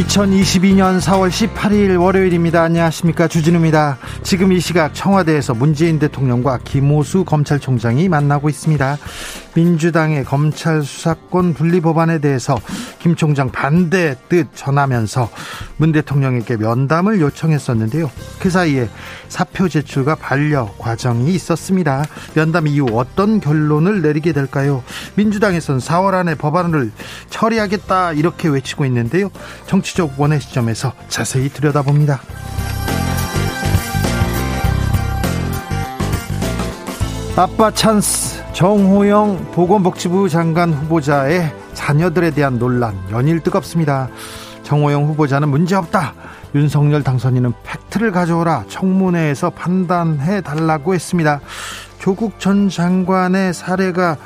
2022년 4월 18일 월요일입니다. 안녕하십니까. 주진우입니다. 지금 이 시각 청와대에서 문재인 대통령과 김호수 검찰총장이 만나고 있습니다. 민주당의 검찰 수사권 분리 법안에 대해서 김 총장 반대 뜻 전하면서 문 대통령에게 면담을 요청했었는데요. 그 사이에 사표 제출과 반려 과정이 있었습니다. 면담 이후 어떤 결론을 내리게 될까요? 민주당에서는 4월 안에 법안을 처리하겠다 이렇게 외치고 있는데요. 정치적 원의 시점에서 자세히 들여다봅니다. 아빠 찬스 정호영 보건복지부 장관 후보자의 자녀들에 대한 논란 연일 뜨겁습니다. 정호영 후보자는 문제없다. 윤석열 당선인은 팩트를 가져오라 청문회에서 판단해 달라고 했습니다. 조국 전 장관의 사례가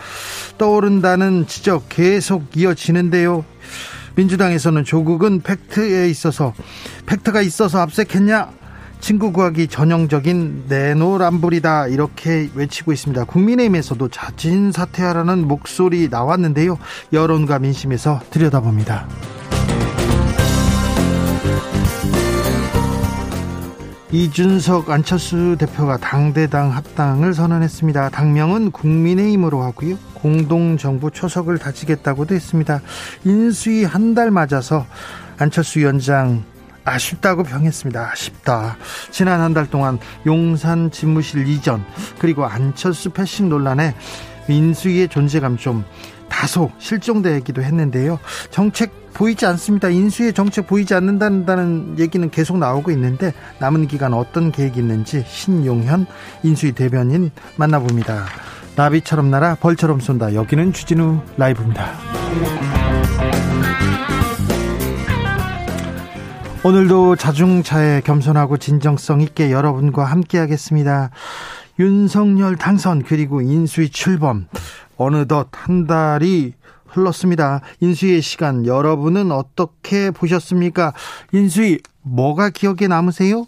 떠오른다는 지적 계속 이어지는데요. 민주당에서는 조국은 팩트에 있어서 팩트가 있어서 압색했냐? 친구 구하기 전형적인 내노란불이다 이렇게 외치고 있습니다. 국민의힘에서도 자진 사퇴하라는 목소리 나왔는데요. 여론과 민심에서 들여다봅니다. 이준석 안철수 대표가 당대당 합당을 선언했습니다. 당명은 국민의힘으로 하고요. 공동정부 초석을 다지겠다고도 했습니다. 인수위 한 달 맞아서 안철수 위원장 아쉽다고 평했습니다. 아쉽다. 지난 한 달 동안 용산 집무실 이전 그리고 안철수 패싱 논란에 인수위의 존재감 좀 다소 실종되기도 했는데요. 정책 보이지 않습니다. 인수의 정책 보이지 않는다는 얘기는 계속 나오고 있는데 남은 기간 어떤 계획이 있는지 신용현 인수위 대변인 만나봅니다. 나비처럼 날아 벌처럼 쏜다. 여기는 주진우 라이브입니다. 오늘도 자중차에 겸손하고 진정성 있게 여러분과 함께하겠습니다. 윤석열 당선 그리고 인수위 출범 어느덧 한 달이 흘렀습니다. 인수위의 시간 여러분은 어떻게 보셨습니까? 인수위 뭐가 기억에 남으세요?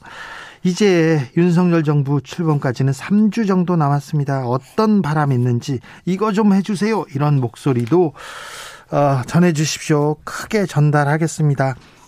이제 윤석열 정부 출범까지는 3주 정도 남았습니다. 어떤 바람이 있는지 이거 좀 해주세요. 이런 목소리도 어, 전해주십시오. 크게 전달하겠습니다.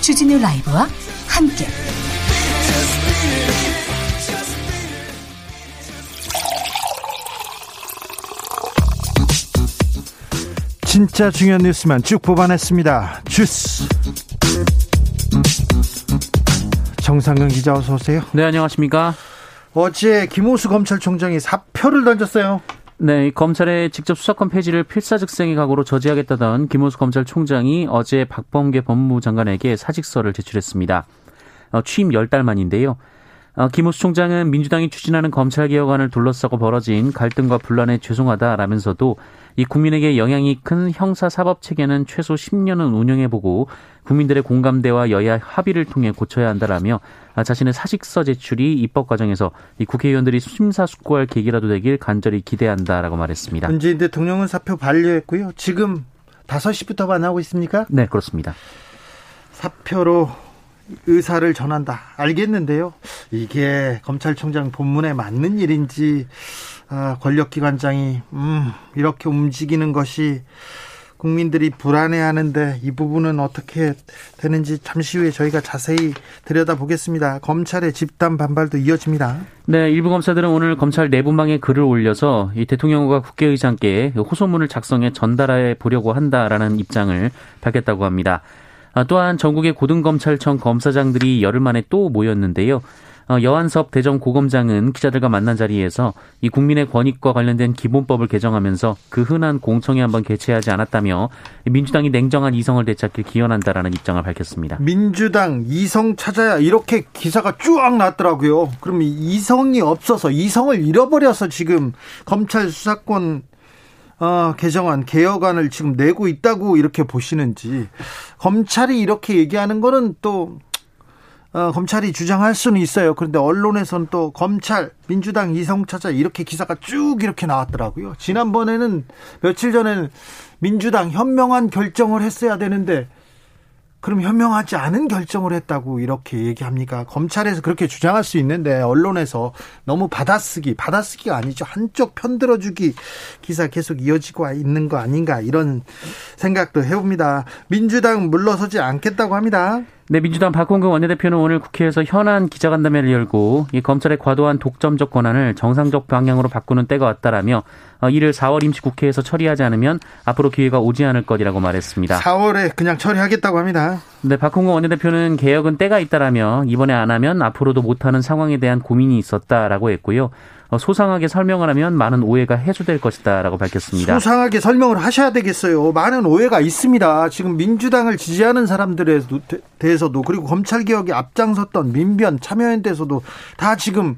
주진우 라이브와 함께. 진짜 중요한 뉴스만 쭉 뽑아냈습니다. 주스. 정상근 기자 어서 오세요. 네, 안녕하십니까? 어제 김호수 검찰총장이 사표를 던졌어요. 네, 검찰의 직접 수사권 폐지를 필사즉생의 각오로 저지하겠다던 김호수 검찰총장이 어제 박범계 법무부 장관에게 사직서를 제출했습니다. 어, 취임 10달 만인데요. 어, 김호수 총장은 민주당이 추진하는 검찰개혁안을 둘러싸고 벌어진 갈등과 분란에 죄송하다라면서도 이 국민에게 영향이 큰 형사 사법 체계는 최소 10년은 운영해보고 국민들의 공감대와 여야 합의를 통해 고쳐야 한다라며 자신의 사직서 제출이 입법 과정에서 이 국회의원들이 심사숙고할 계기라도 되길 간절히 기대한다라고 말했습니다. 문재인 대통령은 사표 반려했고요. 지금 5시부터 만나고 있습니까? 네, 그렇습니다. 사표로 의사를 전한다. 알겠는데요. 이게 검찰총장 본문에 맞는 일인지 아, 권력기관장이 음, 이렇게 움직이는 것이 국민들이 불안해하는데 이 부분은 어떻게 되는지 잠시 후에 저희가 자세히 들여다보겠습니다. 검찰의 집단 반발도 이어집니다. 네, 일부 검사들은 오늘 검찰 내부망에 글을 올려서 이 대통령과 국회의장께 호소문을 작성해 전달해 보려고 한다라는 입장을 밝혔다고 합니다. 아, 또한 전국의 고등검찰청 검사장들이 열흘 만에 또 모였는데요. 어, 여한섭 대전 고검장은 기자들과 만난 자리에서 이 국민의 권익과 관련된 기본법을 개정하면서 그 흔한 공청회 한번 개최하지 않았다며 민주당이 냉정한 이성을 되찾길 기원한다라는 입장을 밝혔습니다. 민주당 이성 찾아야 이렇게 기사가 쭉 났더라고요. 그럼 이성이 없어서 이성을 잃어버려서 지금 검찰 수사권 어, 개정안 개혁안을 지금 내고 있다고 이렇게 보시는지 검찰이 이렇게 얘기하는 거는 또 어, 검찰이 주장할 수는 있어요. 그런데 언론에서는 또 검찰, 민주당 이성차자 이렇게 기사가 쭉 이렇게 나왔더라고요. 지난번에는 며칠 전에는 민주당 현명한 결정을 했어야 되는데 그럼 현명하지 않은 결정을 했다고 이렇게 얘기합니까? 검찰에서 그렇게 주장할 수 있는데 언론에서 너무 받아쓰기, 받아쓰기가 아니죠. 한쪽 편들어주기 기사 계속 이어지고 있는 거 아닌가 이런 생각도 해봅니다. 민주당 물러서지 않겠다고 합니다. 네, 민주당 박홍근 원내대표는 오늘 국회에서 현안 기자간담회를 열고 이 검찰의 과도한 독점적 권한을 정상적 방향으로 바꾸는 때가 왔다라며 어, 이를 4월 임시 국회에서 처리하지 않으면 앞으로 기회가 오지 않을 것이라고 말했습니다. 4월에 그냥 처리하겠다고 합니다. 네, 박홍근 원내대표는 개혁은 때가 있다라며 이번에 안 하면 앞으로도 못하는 상황에 대한 고민이 있었다라고 했고요. 어, 소상하게 설명을 하면 많은 오해가 해소될 것이다라고 밝혔습니다. 소상하게 설명을 하셔야 되겠어요. 많은 오해가 있습니다. 지금 민주당을 지지하는 사람들에 대해서도 그리고 검찰 개혁에 앞장섰던 민변 참여연대에서도 다 지금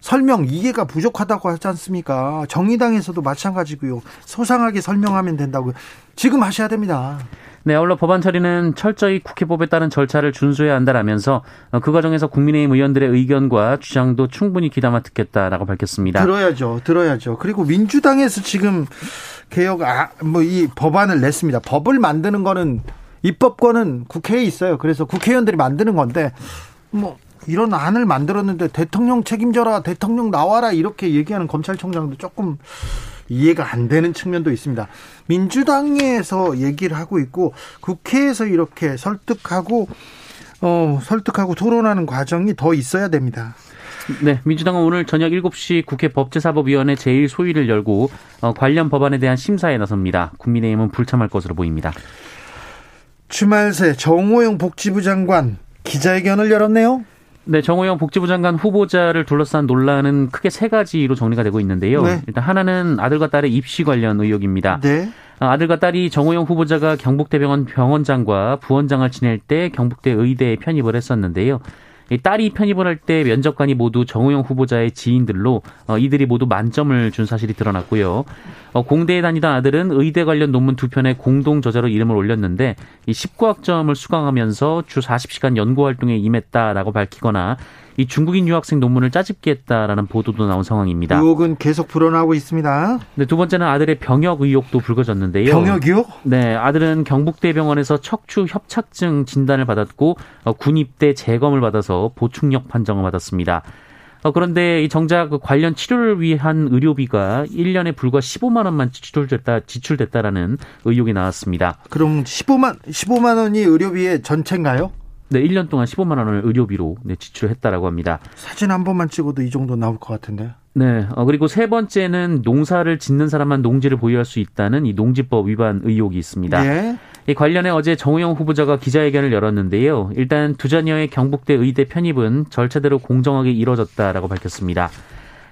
설명 이해가 부족하다고 하지 않습니까? 정의당에서도 마찬가지고요. 소상하게 설명하면 된다고요. 지금 하셔야 됩니다. 네, 아울러 법안 처리는 철저히 국회법에 따른 절차를 준수해야 한다라면서 어, 그 과정에서 국민의힘 의원들의 의견과 주장도 충분히 귀담아 듣겠다라고 밝혔습니다. 들어야죠, 들어야죠. 그리고 민주당에서 지금 개혁 아, 뭐 이 법안을 냈습니다. 법을 만드는 거는 입법권은 국회에 있어요. 그래서 국회의원들이 만드는 건데 뭐 이런 안을 만들었는데 대통령 책임져라, 대통령 나와라 이렇게 얘기하는 검찰총장도 조금 이해가 안 되는 측면도 있습니다. 민주당에서 얘기를 하고 있고 국회에서 이렇게 설득하고 어, 설득하고 토론하는 과정이 더 있어야 됩니다. 네, 민주당은 오늘 저녁 7시 국회 법제사법위원회 제1소위를 열고 어, 관련 법안에 대한 심사에 나섭니다. 국민의힘은 불참할 것으로 보입니다. 주말 새 정호영 복지부 장관 기자회견을 열었네요. 네, 정호영 복지부 장관 후보자를 둘러싼 논란은 크게 세 가지로 정리가 되고 있는데요. 네. 일단 하나는 아들과 딸의 입시 관련 의혹입니다. 네. 아들과 딸이 정호영 후보자가 경북대병원 병원장과 부원장을 지낼 때 경북대 의대에 편입을 했었는데요. 딸이 편입을 할 때 면접관이 모두 정우영 후보자의 지인들로 어, 이들이 모두 만점을 준 사실이 드러났고요. 어, 공대에 다니던 아들은 의대 관련 논문 두 편에 공동 저자로 이름을 올렸는데 이 19학점을 수강하면서 주 40시간 연구 활동에 임했다라고 밝히거나 이 중국인 유학생 논문을 짜집기 했다라는 보도도 나온 상황입니다. 의혹은 계속 불어나고 있습니다. 네, 두 번째는 아들의 병역 의혹도 불거졌는데요. 병역이요? 네, 아들은 경북대병원에서 척추 협착증 진단을 받았고 어, 군입대 재검을 받아서 보충력 판정을 받았습니다. 어, 그런데 이 정작 그 관련 치료를 위한 의료비가 1년에 불과 15만 원만 지출됐다 지출됐다라는 의혹이 나왔습니다. 그럼 15만 15만 원이 의료비의 전체인가요? 네, 1년 동안 15만 원을 의료비로 네, 지출했다라고 합니다. 사진 한 번만 찍어도 이 정도 나올 것 같은데. 네. 어, 그리고 세 번째는 농사를 짓는 사람만 농지를 보유할 수 있다는 이 농지법 위반 의혹이 있습니다. 네. 이 관련해 어제 정우영 후보자가 기자회견을 열었는데요. 일단 두 자녀의 경북대 의대 편입은 절차대로 공정하게 이뤄졌다라고 밝혔습니다.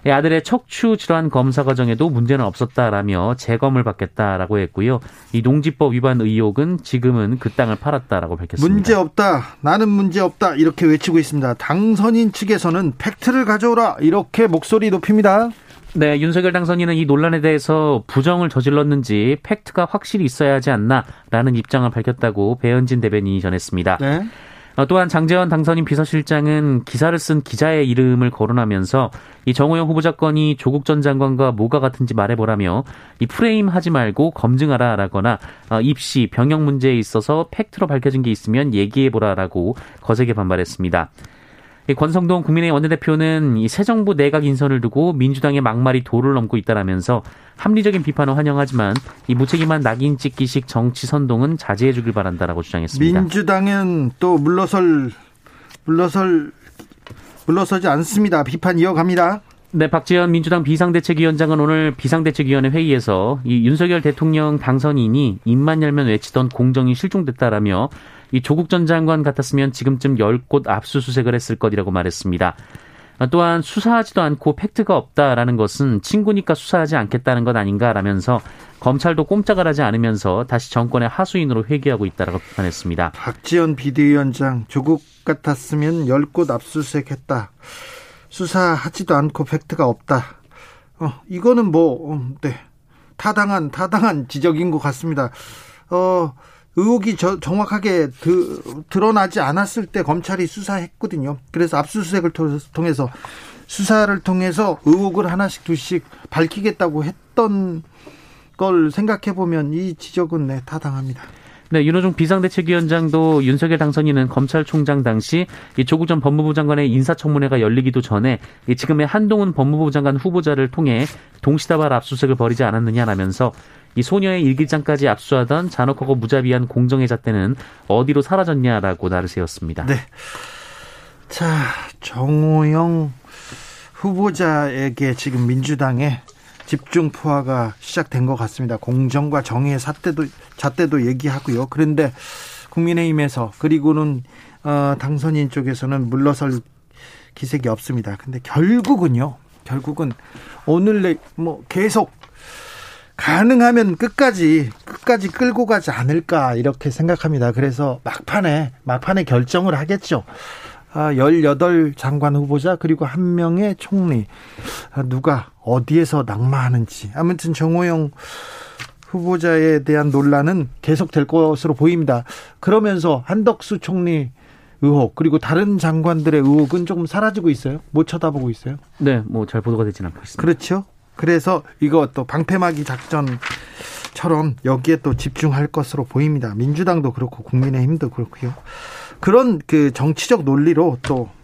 예, 아들의 척추 질환 검사 과정에도 문제는 없었다라며 재검을 받겠다라고 했고요. 이 농지법 위반 의혹은 지금은 그 땅을 팔았다라고 밝혔습니다. 문제 없다. 나는 문제 없다. 이렇게 외치고 있습니다. 당선인 측에서는 팩트를 가져오라. 이렇게 목소리 높입니다. 네, 윤석열 당선인은 이 논란에 대해서 부정을 저질렀는지 팩트가 확실히 있어야 하지 않나라는 입장을 밝혔다고 배현진 대변인이 전했습니다. 네. 어, 또한 장재원 당선인 비서실장은 기사를 쓴 기자의 이름을 거론하면서 이 정호영 후보자 건이 조국 전 장관과 뭐가 같은지 말해보라며 이 프레임 하지 말고 검증하라라거나 어, 입시 병역 문제에 있어서 팩트로 밝혀진 게 있으면 얘기해보라라고 거세게 반발했습니다. 권성동 국민의힘 원내대표는 이 새 정부 내각 인선을 두고 민주당의 막말이 도를 넘고 있다라면서 합리적인 비판을 환영하지만 이 무책임한 낙인 찍기식 정치 선동은 자제해 주길 바란다라고 주장했습니다. 민주당은 또 물러설 물러설 물러서지 않습니다. 비판 이어갑니다. 네, 박지원 민주당 비상대책위원장은 오늘 비상대책위원회 회의에서 이 윤석열 대통령 당선인이 입만 열면 외치던 공정이 실종됐다라며 이 조국 전 장관 같았으면 지금쯤 열 곳 압수수색을 했을 것이라고 말했습니다. 또한 수사하지도 않고 팩트가 없다라는 것은 친구니까 수사하지 않겠다는 것 아닌가라면서 검찰도 꼼짝을 하지 않으면서 다시 정권의 하수인으로 회귀하고 있다라고 비판했습니다. 박지원 비대위원장 조국 같았으면 열 곳 압수수색했다. 수사하지도 않고 팩트가 없다. 어, 이거는 뭐, 어, 네. 타당한, 타당한 지적인 것 같습니다. 어, 의혹이 저, 정확하게 드, 드러나지 않았을 때 검찰이 수사했거든요. 그래서 압수수색을 통해서 수사를 통해서 의혹을 하나씩 둘씩 밝히겠다고 했던 걸 생각해 보면 이 지적은 네, 타당합니다. 네, 윤호중 비상대책위원장도 윤석열 당선인은 검찰총장 당시 이 조국 전 법무부 장관의 인사청문회가 열리기도 전에 이 지금의 한동훈 법무부 장관 후보자를 통해 동시다발 압수수색을 벌이지 않았느냐라면서 이 소녀의 일기장까지 압수하던 잔혹하고 무자비한 공정의 잣대는 어디로 사라졌냐라고 나를 세웠습니다. 네. 자, 정호영 후보자에게 지금 민주당의 집중 포화가 시작된 것 같습니다. 공정과 정의의 잣대도 잣대도 얘기하고요. 그런데 국민의힘에서 그리고는 어, 당선인 쪽에서는 물러설 기색이 없습니다. 근데 결국은요. 결국은 오늘 뭐 계속 가능하면 끝까지 끝까지 끌고 가지 않을까 이렇게 생각합니다. 그래서 막판에 막판에 결정을 하겠죠. 아, 18 장관 후보자 그리고 한 명의 총리 아, 누가 어디에서 낙마하는지 아무튼 정호영 후보자에 대한 논란은 계속될 것으로 보입니다. 그러면서 한덕수 총리 의혹 그리고 다른 장관들의 의혹은 조금 사라지고 있어요. 못 쳐다보고 있어요. 네, 뭐 잘 보도가 되지는 않고 있습니다. 그렇죠. 그래서 이거 또 방패막이 작전처럼 여기에 또 집중할 것으로 보입니다. 민주당도 그렇고 국민의힘도 그렇고요. 그런 그 정치적 논리로 또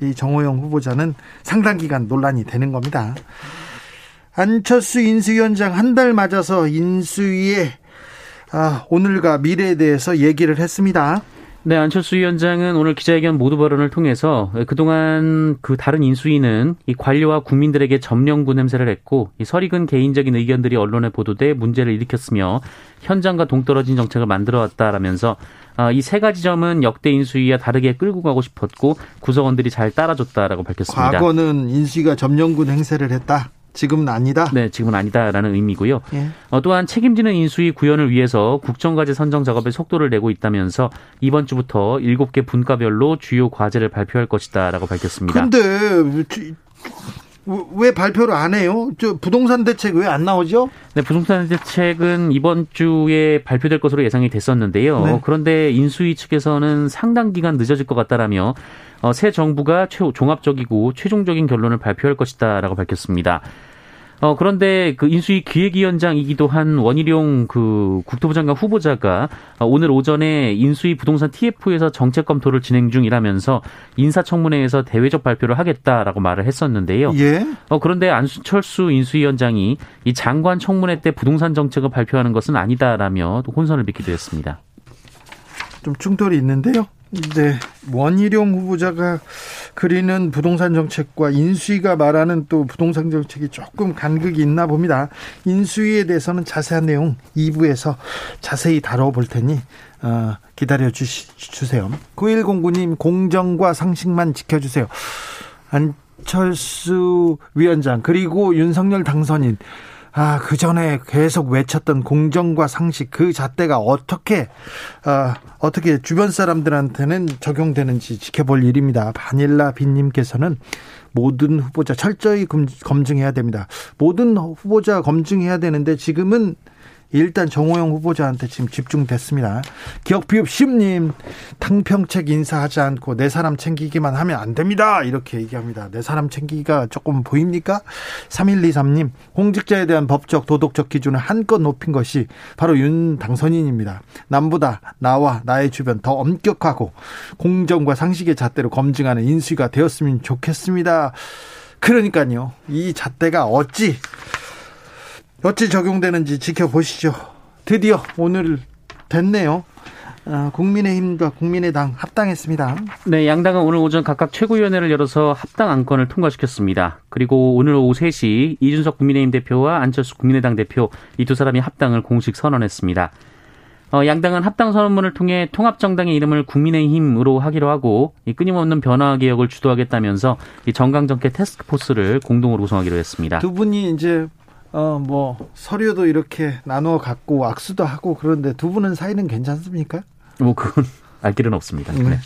이 정호영 후보자는 상당 기간 논란이 되는 겁니다. 안철수 인수위원장 한 달 맞아서 인수위에 아, 오늘과 미래에 대해서 얘기를 했습니다. 네, 안철수 위원장은 오늘 기자회견 모두 발언을 통해서 그동안 그 다른 인수위는 이 관료와 국민들에게 점령구 냄새를 했고 이 설익은 개인적인 의견들이 언론에 보도돼 문제를 일으켰으며 현장과 동떨어진 정책을 만들어 왔다라면서 아, 이세 가지 점은 역대 인수위와 다르게 끌고 가고 싶었고 구성원들이 잘 따라줬다라고 밝혔습니다. 과거는 인수위가 점령군 행세를 했다. 지금은 아니다. 네, 지금은 아니다라는 의미고요. 예. 어, 또한 책임지는 인수위 구현을 위해서 국정과제 선정 작업에 속도를 내고 있다면서 이번 주부터 7개 분과별로 주요 과제를 발표할 것이다라고 밝혔습니다. 근데 왜 발표를 안 해요? 저 부동산 대책 왜 안 나오죠? 네, 부동산 대책은 이번 주에 발표될 것으로 예상이 됐었는데요. 네. 그런데 인수위 측에서는 상당 기간 늦어질 것 같다라며 어, 새 정부가 최, 종합적이고 최종적인 결론을 발표할 것이다라고 밝혔습니다. 어, 그런데 그 인수위 기획위원장이기도 한 원희룡 그 국토부 장관 후보자가 어, 오늘 오전에 인수위 부동산 TF에서 정책 검토를 진행 중이라면서 인사청문회에서 대외적 발표를 하겠다라고 말을 했었는데요. 예. 어, 그런데 안철수 인수위원장이 이 장관 청문회 때 부동산 정책을 발표하는 것은 아니다라며 또 혼선을 빚기도 했습니다. 좀 충돌이 있는데요. 네. 원희룡 후보자가 그리는 부동산 정책과 인수위가 말하는 또 부동산 정책이 조금 간극이 있나 봅니다. 인수위에 대해서는 자세한 내용 2부에서 자세히 다뤄볼 테니 어, 기다려 주시, 주세요. 9109님 공정과 상식만 지켜주세요. 안철수 위원장 그리고 윤석열 당선인 아, 그 전에 계속 외쳤던 공정과 상식 그 잣대가 어떻게 아, 어떻게 주변 사람들한테는 적용되는지 지켜볼 일입니다. 바닐라 빈님께서는 모든 후보자 철저히 검증해야 됩니다. 모든 후보자 검증해야 되는데 지금은 일단 정호영 후보자한테 지금 집중됐습니다. 기억 비읍 심님 탕평책 인사하지 않고 내 사람 챙기기만 하면 안 됩니다. 이렇게 얘기합니다. 내 사람 챙기기가 조금 보입니까? 3123님 공직자에 대한 법적 도덕적 기준을 한껏 높인 것이 바로 윤 당선인입니다. 남보다 나와 나의 주변 더 엄격하고 공정과 상식의 잣대로 검증하는 인수위가 되었으면 좋겠습니다. 그러니까요. 이 잣대가 어찌 어찌 적용되는지 지켜보시죠. 드디어 오늘 됐네요. 아, 국민의힘과 국민의당 합당했습니다. 네, 양당은 오늘 오전 각각 최고위원회를 열어서 합당 안건을 통과시켰습니다. 그리고 오늘 오후 3시 이준석 국민의힘 대표와 안철수 국민의당 대표 이 두 사람이 합당을 공식 선언했습니다. 어, 양당은 합당 선언문을 통해 통합정당의 이름을 국민의힘으로 하기로 하고 이 끊임없는 변화 개혁을 주도하겠다면서 이 정강정계 테스크포스를 공동으로 구성하기로 했습니다. 두 분이 이제 어, 뭐, 서류도 이렇게 나누어 갖고 악수도 하고 그런데 두 분은 사이는 괜찮습니까? 뭐, 그건 알 길은 없습니다. 네. 네.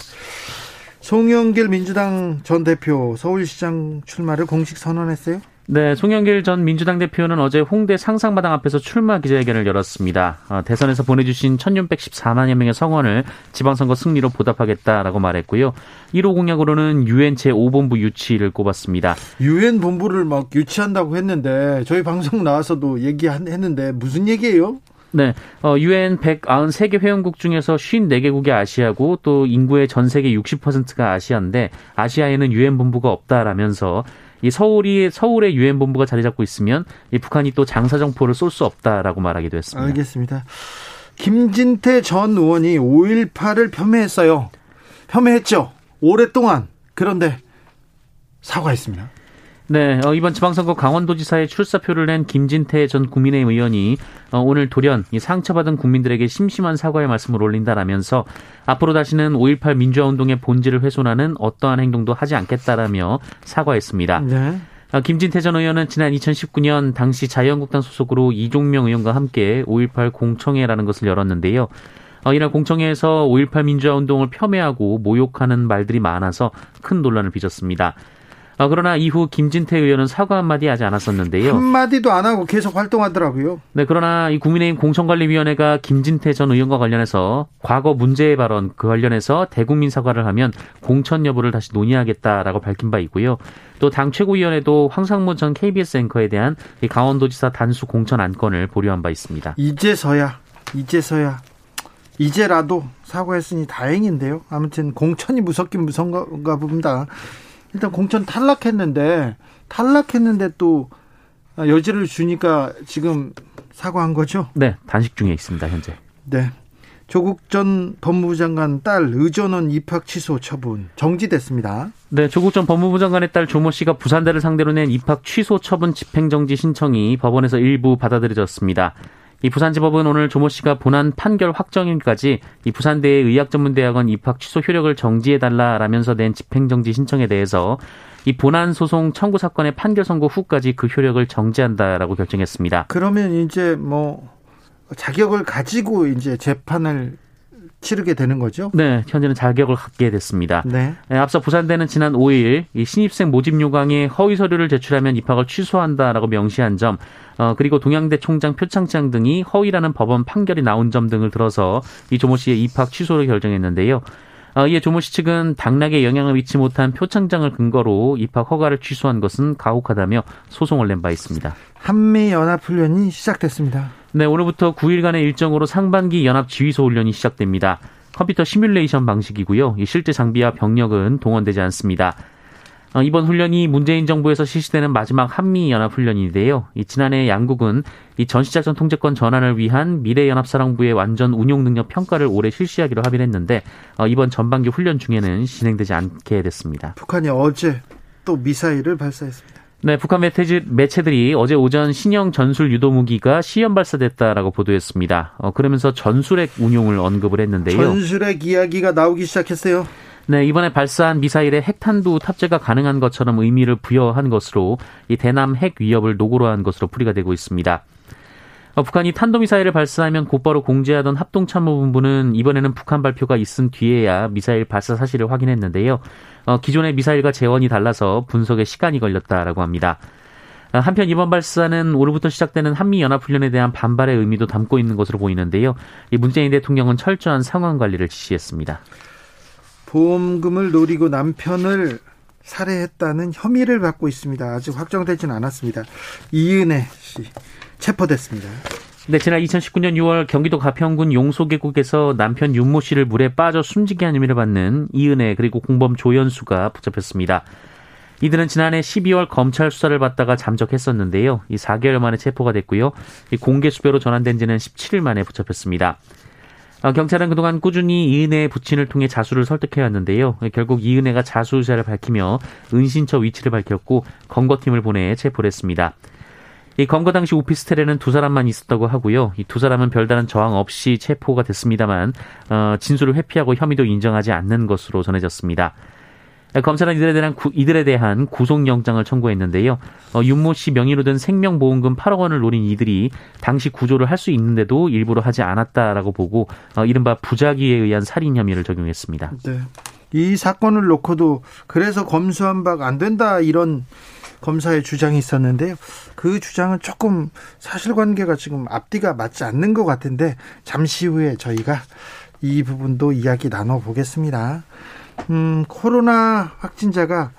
송영길 민주당 전 대표 서울시장 출마를 공식 선언했어요? 네, 송영길 전 민주당 대표는 어제 홍대 상상마당 앞에서 출마 기자회견을 열었습니다. 어, 대선에서 보내주신 1614만여 명의 성원을 지방선거 승리로 보답하겠다라고 말했고요. 1호 공약으로는 유엔 제5본부 유치를 꼽았습니다. 유엔 본부를 막 유치한다고 했는데 저희 방송 나와서도 얘기했는데 무슨 얘기예요? 네, 어, 유엔 193개 회원국 중에서 54개국이 아시아고 또 인구의 전 세계 60%가 아시아인데 아시아에는 유엔 본부가 없다라면서 이 서울이 서울의 유엔 본부가 자리 잡고 있으면 이 북한이 또 장사정포를 쏠 수 없다라고 말하기도 했습니다. 알겠습니다. 김진태 전 의원이 5.18을 폄훼했어요. 폄훼했죠. 오랫동안. 그런데 사과했습니다. 네, 어, 이번 지방선거 강원도지사에 출사표를 낸 김진태 전 국민의힘 의원이 어, 오늘 돌연 이 상처받은 국민들에게 심심한 사과의 말씀을 올린다라면서 앞으로 다시는 5.18 민주화운동의 본질을 훼손하는 어떠한 행동도 하지 않겠다라며 사과했습니다. 네. 어, 김진태 전 의원은 지난 2019년 당시 자유한국당 소속으로 이종명 의원과 함께 5.18 공청회라는 것을 열었는데요. 어, 이날 공청회에서 5.18 민주화운동을 폄훼하고 모욕하는 말들이 많아서 큰 논란을 빚었습니다. 어, 그러나 이후 김진태 의원은 사과 한마디 하지 않았었는데요. 한마디도 안 하고 계속 활동하더라고요. 네, 그러나 이 국민의힘 공천관리위원회가 김진태 전 의원과 관련해서 과거 문제의 발언 그 관련해서 대국민 사과를 하면 공천 여부를 다시 논의하겠다라고 밝힌 바 있고요. 또 당 최고위원회도 황상무 전 KBS 앵커에 대한 이 강원도지사 단수 공천 안건을 보류한 바 있습니다. 이제서야, 이제서야 이제라도 사과했으니 다행인데요. 아무튼 공천이 무섭긴 무서운가 봅니다. 일단 공천 탈락했는데 탈락했는데 또 여지를 주니까 지금 사과한 거죠? 네, 단식 중에 있습니다 현재. 네. 조국 전 법무부 장관 딸 의전원 입학 취소 처분 정지됐습니다. 네, 조국 전 법무부 장관의 딸 조모 씨가 부산대를 상대로 낸 입학 취소 처분 집행정지 신청이 법원에서 일부 받아들여졌습니다. 이 부산지법은 오늘 조모 씨가 본안 판결 확정일까지 이 부산대의 의학전문대학원 입학 취소 효력을 정지해달라라면서 낸 집행정지 신청에 대해서 이 본안 소송 청구 사건의 판결 선고 후까지 그 효력을 정지한다라고 결정했습니다. 그러면 이제 뭐 자격을 가지고 이제 재판을 치르게 되는 거죠? 네, 현재는 자격을 갖게 됐습니다. 네. 네 앞서 부산대는 지난 5일 이 신입생 모집 요강에 허위 서류를 제출하면 입학을 취소한다라고 명시한 점, 어, 그리고 동양대 총장 표창장 등이 허위라는 법원 판결이 나온 점 등을 들어서 이 조모 씨의 입학 취소를 결정했는데요. 어, 이에 조모 씨 측은 당락에 영향을 미치 못한 표창장을 근거로 입학 허가를 취소한 것은 가혹하다며 소송을 낸 바 있습니다. 한미 연합 훈련이 시작됐습니다. 네, 오늘부터 9일간의 일정으로 상반기 연합 지휘소 훈련이 시작됩니다. 컴퓨터 시뮬레이션 방식이고요. 실제 장비와 병력은 동원되지 않습니다. 어, 이번 훈련이 문재인 정부에서 실시되는 마지막 한미 연합 훈련인데요. 지난해 양국은 이 전시작전 통제권 전환을 위한 미래연합사령부의 완전 운용 능력 평가를 올해 실시하기로 합의를 했는데 어, 이번 전반기 훈련 중에는 진행되지 않게 됐습니다. 북한이 어제 또 미사일을 발사했습니다. 네, 북한 매체 들이 어제 오전 신형 전술 유도 무기가 시험 발사됐다라고 보도했습니다. 어, 그러면서 전술핵 운용을 언급을 했는데요. 전술핵 이야기가 나오기 시작했어요. 네, 이번에 발사한 미사일에 핵탄두 탑재가 가능한 것처럼 의미를 부여한 것으로 이 대남 핵 위협을 노고로 한 것으로 풀이가 되고 있습니다. 어, 북한이 탄도미사일을 발사하면 곧바로 공지하던 합동참모본부는 이번에는 북한 발표가 있은 뒤에야 미사일 발사 사실을 확인했는데요. 어, 기존의 미사일과 재원이 달라서 분석에 시간이 걸렸다라고 합니다. 한편 이번 발사는 오늘부터 시작되는 한미 연합훈련에 대한 반발의 의미도 담고 있는 것으로 보이는데요. 이 문재인 대통령은 철저한 상황 관리를 지시했습니다. 보험금을 노리고 남편을 살해했다는 혐의를 받고 있습니다. 아직 확정되지는 않았습니다. 이은혜 씨 체포됐습니다. 네, 지난 2019년 6월 경기도 가평군 용소계곡에서 남편 윤모 씨를 물에 빠져 숨지게 한 혐의를 받는 이은혜 그리고 공범 조연수가 붙잡혔습니다. 이들은 지난해 12월 검찰 수사를 받다가 잠적했었는데요. 이 4개월 만에 체포가 됐고요. 이 공개 수배로 전환된 지는 17일 만에 붙잡혔습니다. 어, 경찰은 그동안 꾸준히 이은혜의 부친을 통해 자수를 설득해왔는데요. 결국 이은혜가 자수 의사를 밝히며 은신처 위치를 밝혔고 검거팀을 보내 체포를 했습니다. 이 검거 당시 오피스텔에는 두 사람만 있었다고 하고요. 이 두 사람은 별다른 저항 없이 체포가 됐습니다만 어, 진술을 회피하고 혐의도 인정하지 않는 것으로 전해졌습니다. 검찰은 이들에 대한 구, 이들에 대한 구속영장을 청구했는데요. 어, 윤모 씨 명의로 든 생명보험금 8억 원을 노린 이들이 당시 구조를 할 수 있는데도 일부러 하지 않았다라고 보고 어, 이른바 부작위에 의한 살인 혐의를 적용했습니다. 네. 이 사건을 놓고도 그래서 검수한 바가 안 된다 이런 검사의 주장이 있었는데요. 그 주장은 조금 사실관계가 지금 앞뒤가 맞지 않는 것 같은데 잠시 후에 저희가 이 부분도 이야기 나눠보겠습니다. 음, 코로나 확진자가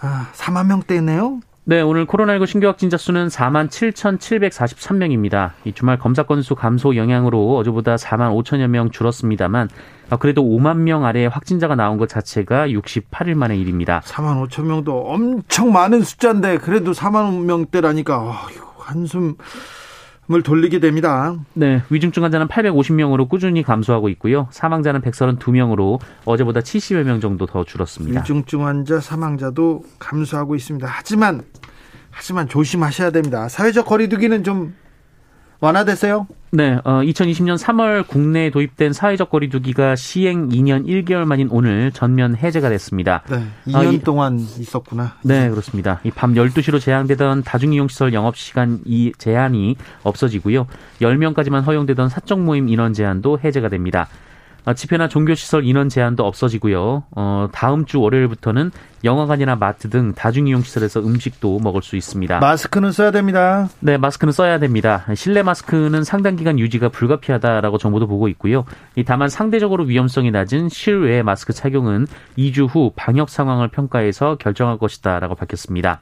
아, 4만 명대네요. 네, 오늘 코로나19 신규 확진자 수는 4만 7,743명입니다. 이 주말 검사 건수 감소 영향으로 어제보다 4만 5천여 명 줄었습니다만 아, 그래도 5만 명 아래 확진자가 나온 것 자체가 68일 만의 일입니다. 4만 5천 명도 엄청 많은 숫자인데 그래도 4만 명대라니까 어, 한숨 을 돌리게 됩니다. 네, 위중증 환자는 850명으로 꾸준히 감소하고 있고요. 사망자는 132명으로 어제보다 70여 명 정도 더 줄었습니다. 위중증 환자 사망자도 감소하고 있습니다. 하지만 하지만 조심하셔야 됩니다. 사회적 거리두기는 좀 완화됐어요? 네, 어, 2020년 3월 국내에 도입된 사회적 거리두기가 시행 2년 1개월 만인 오늘 전면 해제가 됐습니다. 네, 2년 어, 이, 동안 있었구나. 네, 그렇습니다. 이 밤 12시로 제한되던 다중이용시설 영업시간 이 제한이 없어지고요. 10명까지만 허용되던 사적 모임 인원 제한도 해제가 됩니다. 아, 집회나 종교시설 인원 제한도 없어지고요. 어, 다음 주 월요일부터는 영화관이나 마트 등 다중이용시설에서 음식도 먹을 수 있습니다. 마스크는 써야 됩니다. 네, 마스크는 써야 됩니다. 실내 마스크는 상당 기간 유지가 불가피하다라고 정보도 보고 있고요. 다만 상대적으로 위험성이 낮은 실외 마스크 착용은 2주 후 방역 상황을 평가해서 결정할 것이다라고 밝혔습니다.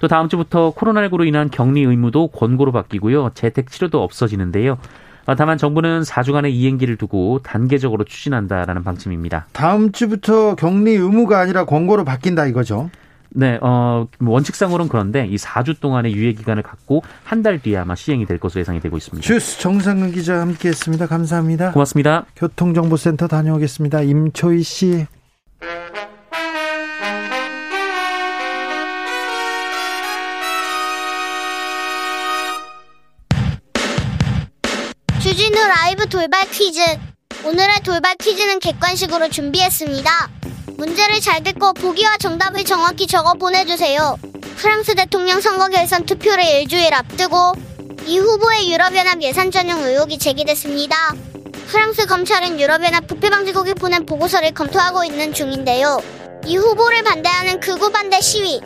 또 다음 주부터 코로나19로 인한 격리 의무도 권고로 바뀌고요. 재택 치료도 없어지는데요. 아, 다만 정부는 4주간의 이행기를 두고 단계적으로 추진한다라는 방침입니다. 다음 주부터 격리 의무가 아니라 권고로 바뀐다 이거죠. 네, 어, 원칙상으로는 그런데 이 4주 동안의 유예 기간을 갖고 한 달 뒤에 아마 시행이 될 것으로 예상이 되고 있습니다. 주스 정상근 기자 함께 했습니다. 감사합니다. 고맙습니다. 교통정보센터 다녀오겠습니다. 임초희 씨. 라이브 돌발 퀴즈. 오늘의 돌발 퀴즈는 객관식으로 준비했습니다. 문제를 잘 듣고 보기와 정답을 정확히 적어 보내주세요. 프랑스 대통령 선거 결선 투표를 일주일 앞두고 이 후보의 유럽연합 예산 전용 의혹이 제기됐습니다. 프랑스 검찰은 유럽연합 부패방지국이 보낸 보고서를 검토하고 있는 중인데요. 이 후보를 반대하는 극우 반대 시위,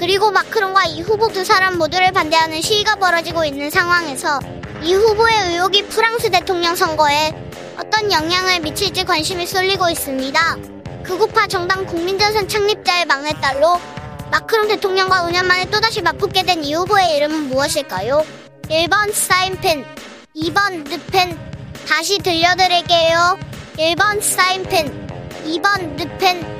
그리고 마크롱과 이 후보 두 사람 모두를 반대하는 시위가 벌어지고 있는 상황에서 이 후보의 의혹이 프랑스 대통령 선거에 어떤 영향을 미칠지 관심이 쏠리고 있습니다. 극우파 정당 국민전선 창립자의 막내딸로 마크롱 대통령과 5년 만에 또다시 맞붙게 된 이 후보의 이름은 무엇일까요? 1번 사인펜, 2번 르펜, 다시 들려드릴게요. 1번 사인펜, 2번 르펜,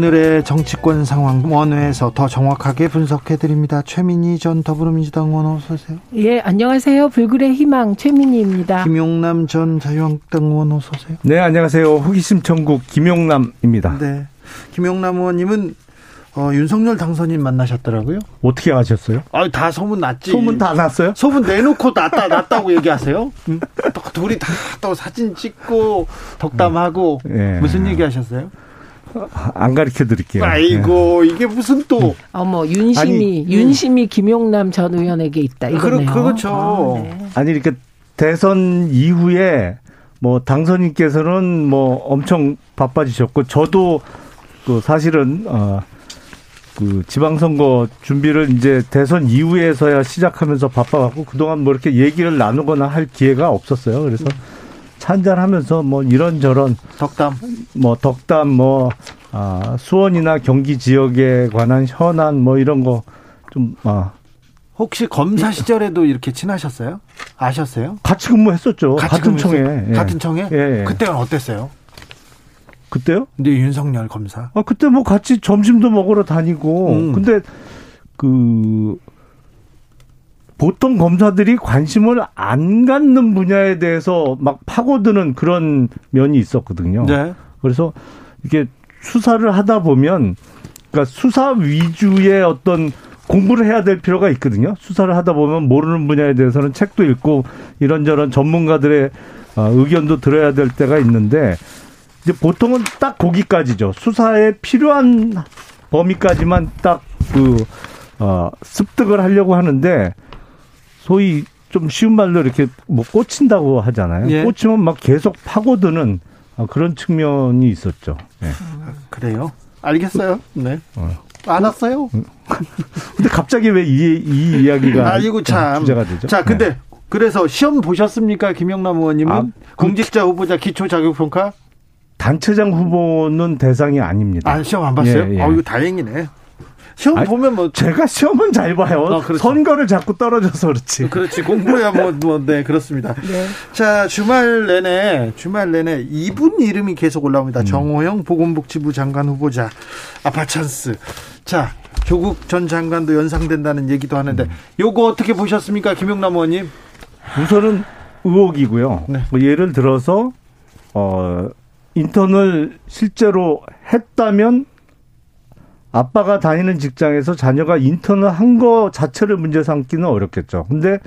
오늘의 정치권 상황 원회에서 더 정확하게 분석해 드립니다. 최민희 전 더불어민주당 의원 어서 오세요. 예, 안녕하세요. 불굴의 희망 최민희입니다. 김용남 전 자유한국당 의원 어서 오세요. 네, 안녕하세요. 호기심 천국 김용남입니다. 네. 김용남 의원님은 어, 윤석열 당선인 만나셨더라고요. 어떻게 아셨어요? 아, 다 소문 났지. 소문 다 났어요? 소문 내놓고 났다 났다고 얘기하세요? 음? 또 둘이 다 또 사진 찍고 덕담하고 예. 무슨 얘기하셨어요? 안 가르쳐 드릴게요. 아이고 이게 무슨 또 어머 윤심이 아니, 윤심이 김용남 전 의원에게 있다 이거네요. 그렇- 그렇죠. 아, 네. 아니 이렇게 대선 이후에 뭐 당선인께서는 뭐 엄청 바빠지셨고 저도 그 사실은 어 그 지방선거 준비를 이제 대선 이후에서야 시작하면서 바빠갖고 그동안 뭐 이렇게 얘기를 나누거나 할 기회가 없었어요. 그래서 차 한잔하면서 뭐 이런저런 덕담. 뭐 덕담 뭐 아, 수원이나 경기 지역에 관한 현안 뭐 이런 거좀 아, 혹시 검사 시절에도 이렇게 친하셨어요? 아셨어요? 같이 근무했었죠. 같은 청에. 예. 같은 청에? 예, 예. 그때는 어땠어요? 그때요? 근데 윤석열 검사. 아, 그때 뭐 같이 점심도 먹으러 다니고. 음. 근데 그 보통 검사들이 관심을 안 갖는 분야에 대해서 막 파고드는 그런 면이 있었거든요. 네. 그래서 이게 수사를 하다 보면 그러니까 수사 위주의 어떤 공부를 해야 될 필요가 있거든요. 수사를 하다 보면 모르는 분야에 대해서는 책도 읽고 이런저런 전문가들의 어, 의견도 들어야 될 때가 있는데 이제 보통은 딱 거기까지죠. 수사에 필요한 범위까지만 딱그 어, 습득을 하려고 하는데 소위 좀 쉬운 말로 이렇게 뭐 꽂힌다고 하잖아요. 예. 꽂히면 막 계속 파고드는 어, 그런 측면이 있었죠. 예. 그래요? 알겠어요. 네. 어. 알았어요. 근데 갑자기 왜 이 이 이야기가 아이고 참. 주제가 되죠? 자, 근데 네. 그래서 시험 보셨습니까, 김영남 의원님은? 아, 그- 공직자 후보자 기초 자격 평가? 단체장 후보는 대상이 아닙니다. 아, 시험 안 봤어요? 예, 예. 어, 이거 다행이네. 시험 아니, 보면 뭐 제가 시험은 잘 봐요. 아, 그렇죠. 선거를 자꾸 떨어져서 그렇지. 그렇지 공부야 뭐, 뭐, 네, 그렇습니다. 네. 자, 주말 내내, 주말 내내 이분 이름이 계속 올라옵니다. 정호영 보건복지부 장관 후보자, 아파 찬스. 자, 조국 전 장관도 연상된다는 얘기도 하는데, 요거 어떻게 보셨습니까, 김용남 의원님? 우선은 의혹이고요. 네. 뭐 예를 들어서 어 인턴을 실제로 했다면 아빠가 다니는 직장에서 자녀가 인턴을 한 거 자체를 문제 삼기는 어렵겠죠. 근데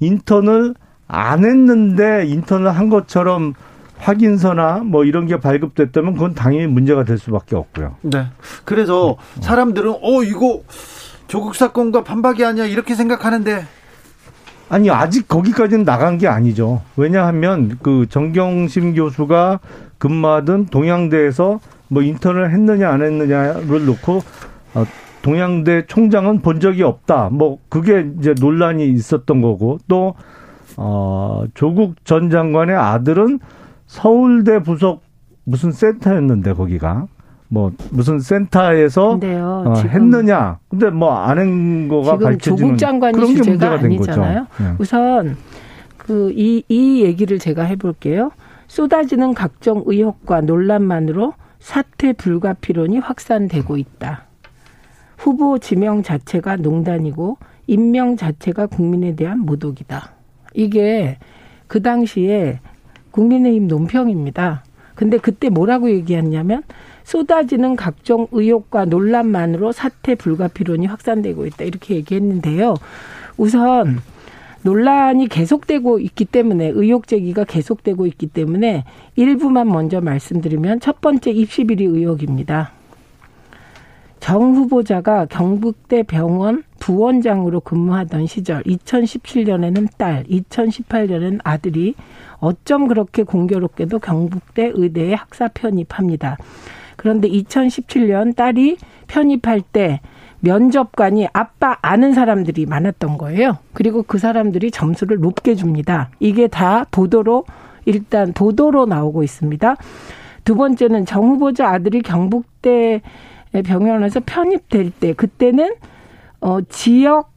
인턴을 안 했는데 인턴을 한 것처럼 확인서나 뭐 이런 게 발급됐다면 그건 당연히 문제가 될 수밖에 없고요. 네. 그래서 사람들은, 어, 이거 조국 사건과 반박이 아니야, 이렇게 생각하는데, 아니 아직 거기까지는 나간 게 아니죠. 왜냐하면 그 정경심 교수가 근무하던 동양대에서 뭐 인턴을 했느냐 안 했느냐를 놓고 어, 동양대 총장은 본 적이 없다. 뭐 그게 이제 논란이 있었던 거고 또 어, 조국 전 장관의 아들은 서울대 부속 무슨 센터였는데 거기가 뭐 무슨 센터에서 근데요, 어, 했느냐. 근데 뭐 안 한 거가 밝혀지는 조국 장관이 그런 게 문제가 된 아니잖아요. 거죠. 예. 우선 그이이 얘기를 제가 해볼게요. 쏟아지는 각종 의혹과 논란만으로 사퇴 불가피론이 확산되고 있다. 후보 지명 자체가 농단이고 임명 자체가 국민에 대한 모독이다. 이게 그 당시에 국민의힘 논평입니다. 근데 그때 뭐라고 얘기했냐면 쏟아지는 각종 의혹과 논란만으로 사퇴 불가피론이 확산되고 있다. 이렇게 얘기했는데요. 우선 논란이 계속되고 있기 때문에 의혹 제기가 계속되고 있기 때문에 일부만 먼저 말씀드리면 첫 번째 입시비리 의혹입니다. 정 후보자가 경북대 병원 부원장으로 근무하던 시절 2017년에는 딸, 2018년에는 아들이 어쩜 그렇게 공교롭게도 경북대 의대에 학사 편입합니다. 그런데 2017년 딸이 편입할 때 면접관이 아빠 아는 사람들이 많았던 거예요. 그리고 그 사람들이 점수를 높게 줍니다. 이게 다 보도로 일단 보도로 나오고 있습니다. 두 번째는 정 후보자 아들이 경북대 병원에서 편입될 때 그때는 어 지역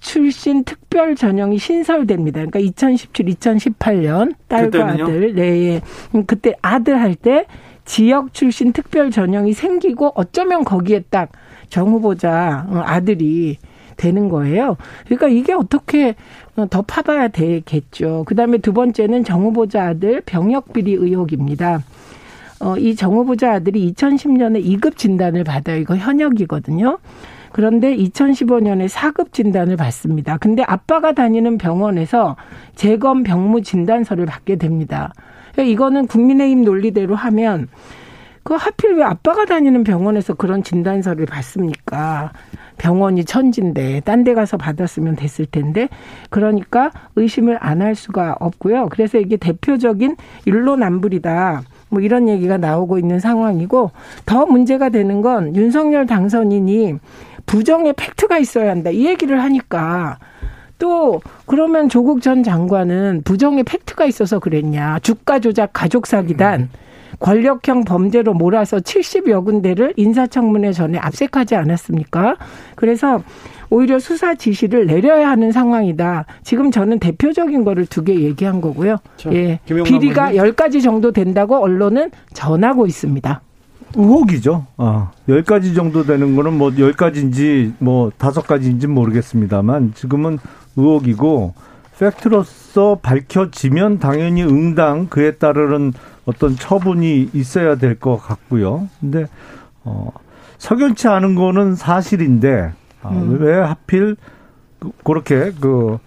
출신 특별 전형이 신설됩니다. 그러니까 2017, 2018년 딸과 그때는요? 아들 네. 음, 그때 아들 할 때 지역 출신 특별 전형이 생기고 어쩌면 거기에 딱 정 후보자 어, 아들이 되는 거예요. 그러니까 이게 어떻게 어, 더 파봐야 되겠죠. 그 다음에 두 번째는 정 후보자 아들 병역 비리 의혹입니다. 어, 이 정 후보자 아들이 2010년에 2급 진단을 받아요. 이거 현역이거든요. 그런데 2015년에 4급 진단을 받습니다. 근데 아빠가 다니는 병원에서 재검 병무 진단서를 받게 됩니다. 그러니까 이거는 국민의힘 논리대로 하면 그 하필 왜 아빠가 다니는 병원에서 그런 진단서를 받습니까? 병원이 천진데 딴 데 가서 받았으면 됐을 텐데 그러니까 의심을 안 할 수가 없고요. 그래서 이게 대표적인 일로남불이다. 뭐 이런 얘기가 나오고 있는 상황이고 더 문제가 되는 건 윤석열 당선인이 부정의 팩트가 있어야 한다. 이 얘기를 하니까 또 그러면 조국 전 장관은 부정의 팩트가 있어서 그랬냐. 주가 조작 가족 사기단 권력형 범죄로 몰아서 70여 군데를 인사청문회 전에 압색하지 않았습니까? 그래서 오히려 수사 지시를 내려야 하는 상황이다. 지금 저는 대표적인 거를 두 개 얘기한 거고요. 자, 예. 비리가 10가지 정도 된다고 언론은 전하고 있습니다. 의혹이죠. 아, 10가지 정도 되는 거는 뭐 10가지인지 뭐 5가지인지 모르겠습니다만 지금은 의혹이고 팩트로서 밝혀지면 당연히 응당 그에 따르는 어떤 처분이 있어야 될 것 같고요. 근데 어 석연치 않은 거는 사실인데 아, 음. 왜 하필 그, 그렇게 그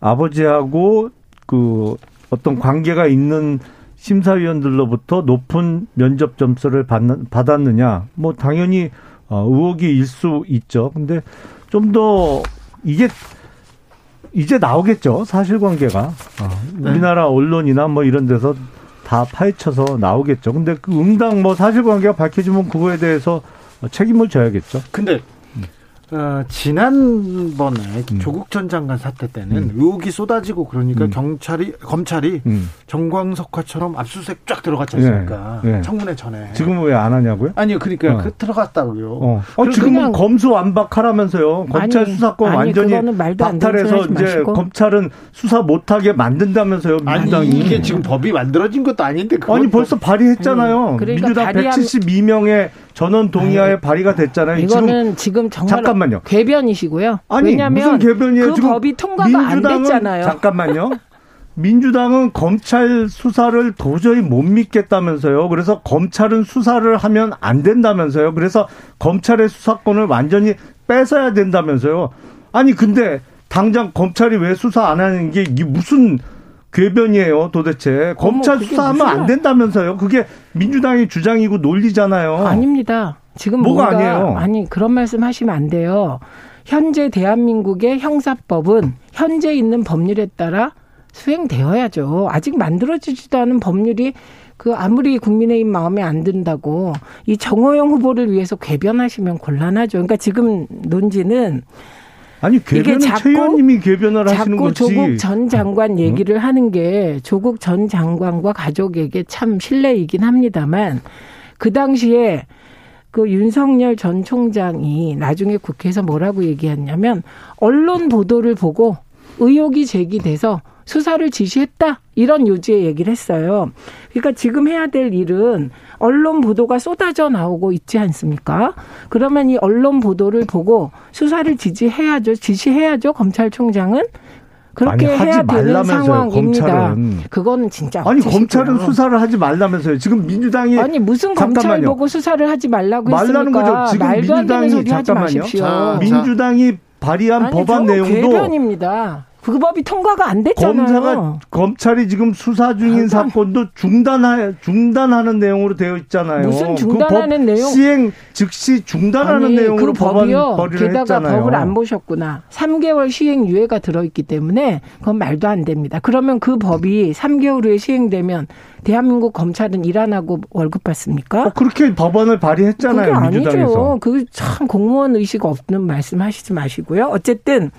아버지하고 그 어떤 관계가 있는 심사위원들로부터 높은 면접 점수를 받았느냐? 뭐 당연히 어, 의혹이 일 수 있죠. 근데 좀 더 이게 이제 나오겠죠. 사실관계가 어, 우리나라 언론이나 뭐 이런 데서 다 파헤쳐서 나오겠죠. 근데 그 응당 뭐 사실관계가 밝혀지면 그거에 대해서 책임을 져야겠죠. 근데 어, 지난번에 음. 조국 전 장관 사태 때는 음. 의혹이 쏟아지고 그러니까 음. 경찰이 검찰이 음. 정광석화처럼 압수수색 쫙 들어갔지 않습니까? 네. 네. 청문회 전에. 지금은 왜안 하냐고요? 아니요, 그러니까 어. 그 들어갔다고요. 어. 어 지금은 검수 완박하라면서요. 검찰 아니, 수사권 아니, 완전히 박탈해서 이제 마시고. 검찰은 수사 못하게 만든다면서요. 민주당이. 아니, 이게 지금 법이 만들어진 것도 아닌데. 아니 벌써 발의했잖아요. 그러니까 민주당 발의한... 172명의 전원 동의하에 발의가 됐잖아요. 이거는 지금, 지금 정말 잠깐만요. 궤변이시고요. 아니 왜냐하면 무슨 궤변이에요? 그 지금 법이 통과가 안 됐잖아요. 잠깐만요. 민주당은 검찰 수사를 도저히 못 믿겠다면서요. 그래서 검찰은 수사를 하면 안 된다면서요. 그래서 검찰의 수사권을 완전히 뺏어야 된다면서요. 아니 근데 당장 검찰이 왜 수사 안 하는 게 이게 무슨 궤변이에요, 도대체. 검찰 수사하면 안 된다면서요. 그게 민주당의 주장이고 논리잖아요. 아닙니다. 지금 뭐가 아니에요? 아니 그런 말씀하시면 안 돼요. 현재 대한민국의 형사법은 현재 있는 법률에 따라 수행되어야죠. 아직 만들어지지도 않은 법률이 그 아무리 국민의힘 마음에 안 든다고 이 정호영 후보를 위해서 궤변하시면 곤란하죠. 그러니까 지금 논지는 아니 궤변은 최 의원님이 궤변을 하시는 거지. 조국 전 장관 얘기를 어? 하는 게 조국 전 장관과 가족에게 참 신뢰이긴 합니다만 그 당시에 그 윤석열 전 총장이 나중에 국회에서 뭐라고 얘기했냐면 언론 보도를 보고 의혹이 제기돼서 수사를 지시했다 이런 요지의 얘기를 했어요. 그러니까 지금 해야 될 일은 언론 보도가 쏟아져 나오고 있지 않습니까? 그러면 이 언론 보도를 보고 수사를 지지해야죠. 지시해야죠. 검찰총장은 그렇게 아니, 해야 되는 상황입니다. 검찰은. 그거는 진짜 아니 검찰은 수사를 하지 말라면서요. 지금 민주당이 아니 무슨 잠깐만요. 검찰 보고 수사를 하지 말라고 말라는 했습니까? 거죠. 지금 말도 민주당이 잠깐만요. 자, 민주당이 발의한 아니, 법안 내용도 괴변입니다. 그 법이 통과가 안 됐잖아요. 검사가 검찰이 지금 수사 중인 아, 사건도 중단하 중단하는 내용으로 되어 있잖아요. 무슨 그 중단하는 그 내용? 시행 즉시 중단하는 아니, 내용으로 그 법이요. 게다가 했잖아요. 법을 안 보셨구나. 3개월 시행 유예가 들어 있기 때문에 그건 말도 안 됩니다. 그러면 그 법이 3개월 후에 시행되면 대한민국 검찰은 일 안 하고 월급 받습니까? 어, 그렇게 법안을 발의했잖아요. 그게 민주당에서. 아니죠. 그 참 공무원 의식 없는 말씀하시지 마시고요. 어쨌든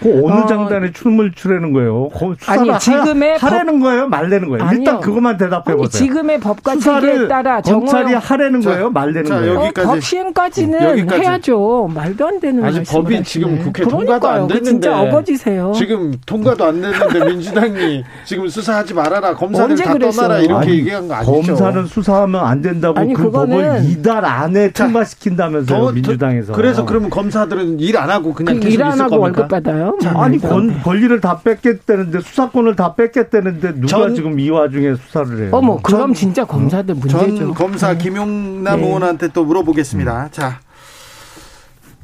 그 어느 어, 장단에 춤을 추라는 거예요? 아니 지금의 하, 라는 거예요, 말라는 거예요. 아니요. 일단 그것만 대답해 보세요. 지금의 법과 체계에 따라 검찰이 하라는 거예요, 말되는 거예요. 여기까지 어, 법 시행까지는 여기까지. 해야죠. 말도 안 되는 아니 법이 지금 국회 통과도 안 됐는데 진짜 어거지세요. 지금 통과도 안 됐는데 민주당이 지금 수사하지 말아라, 검사를 다 그랬어요? 떠나라 이렇게 아니, 얘기한 거 아니죠? 검사는 수사하면 안 된다고 아니, 그 법을 이달 안에 통과시킨다면서요, 민주당에서. 그래서 그러면 검사들은 일 안 하고 그냥 그 계속 일안 하고 겁니까? 월급 받아요? 자, 아니 권, 권리를 다 뺏겠다는데 수사권을 다 뺏겠다는데 누가 전, 지금 이 와중에 수사를 해요? 어머, 그럼 전, 진짜 검사들 문제죠. 전 검사 네. 김용남 네. 의원한테 또 물어보겠습니다. 음. 자,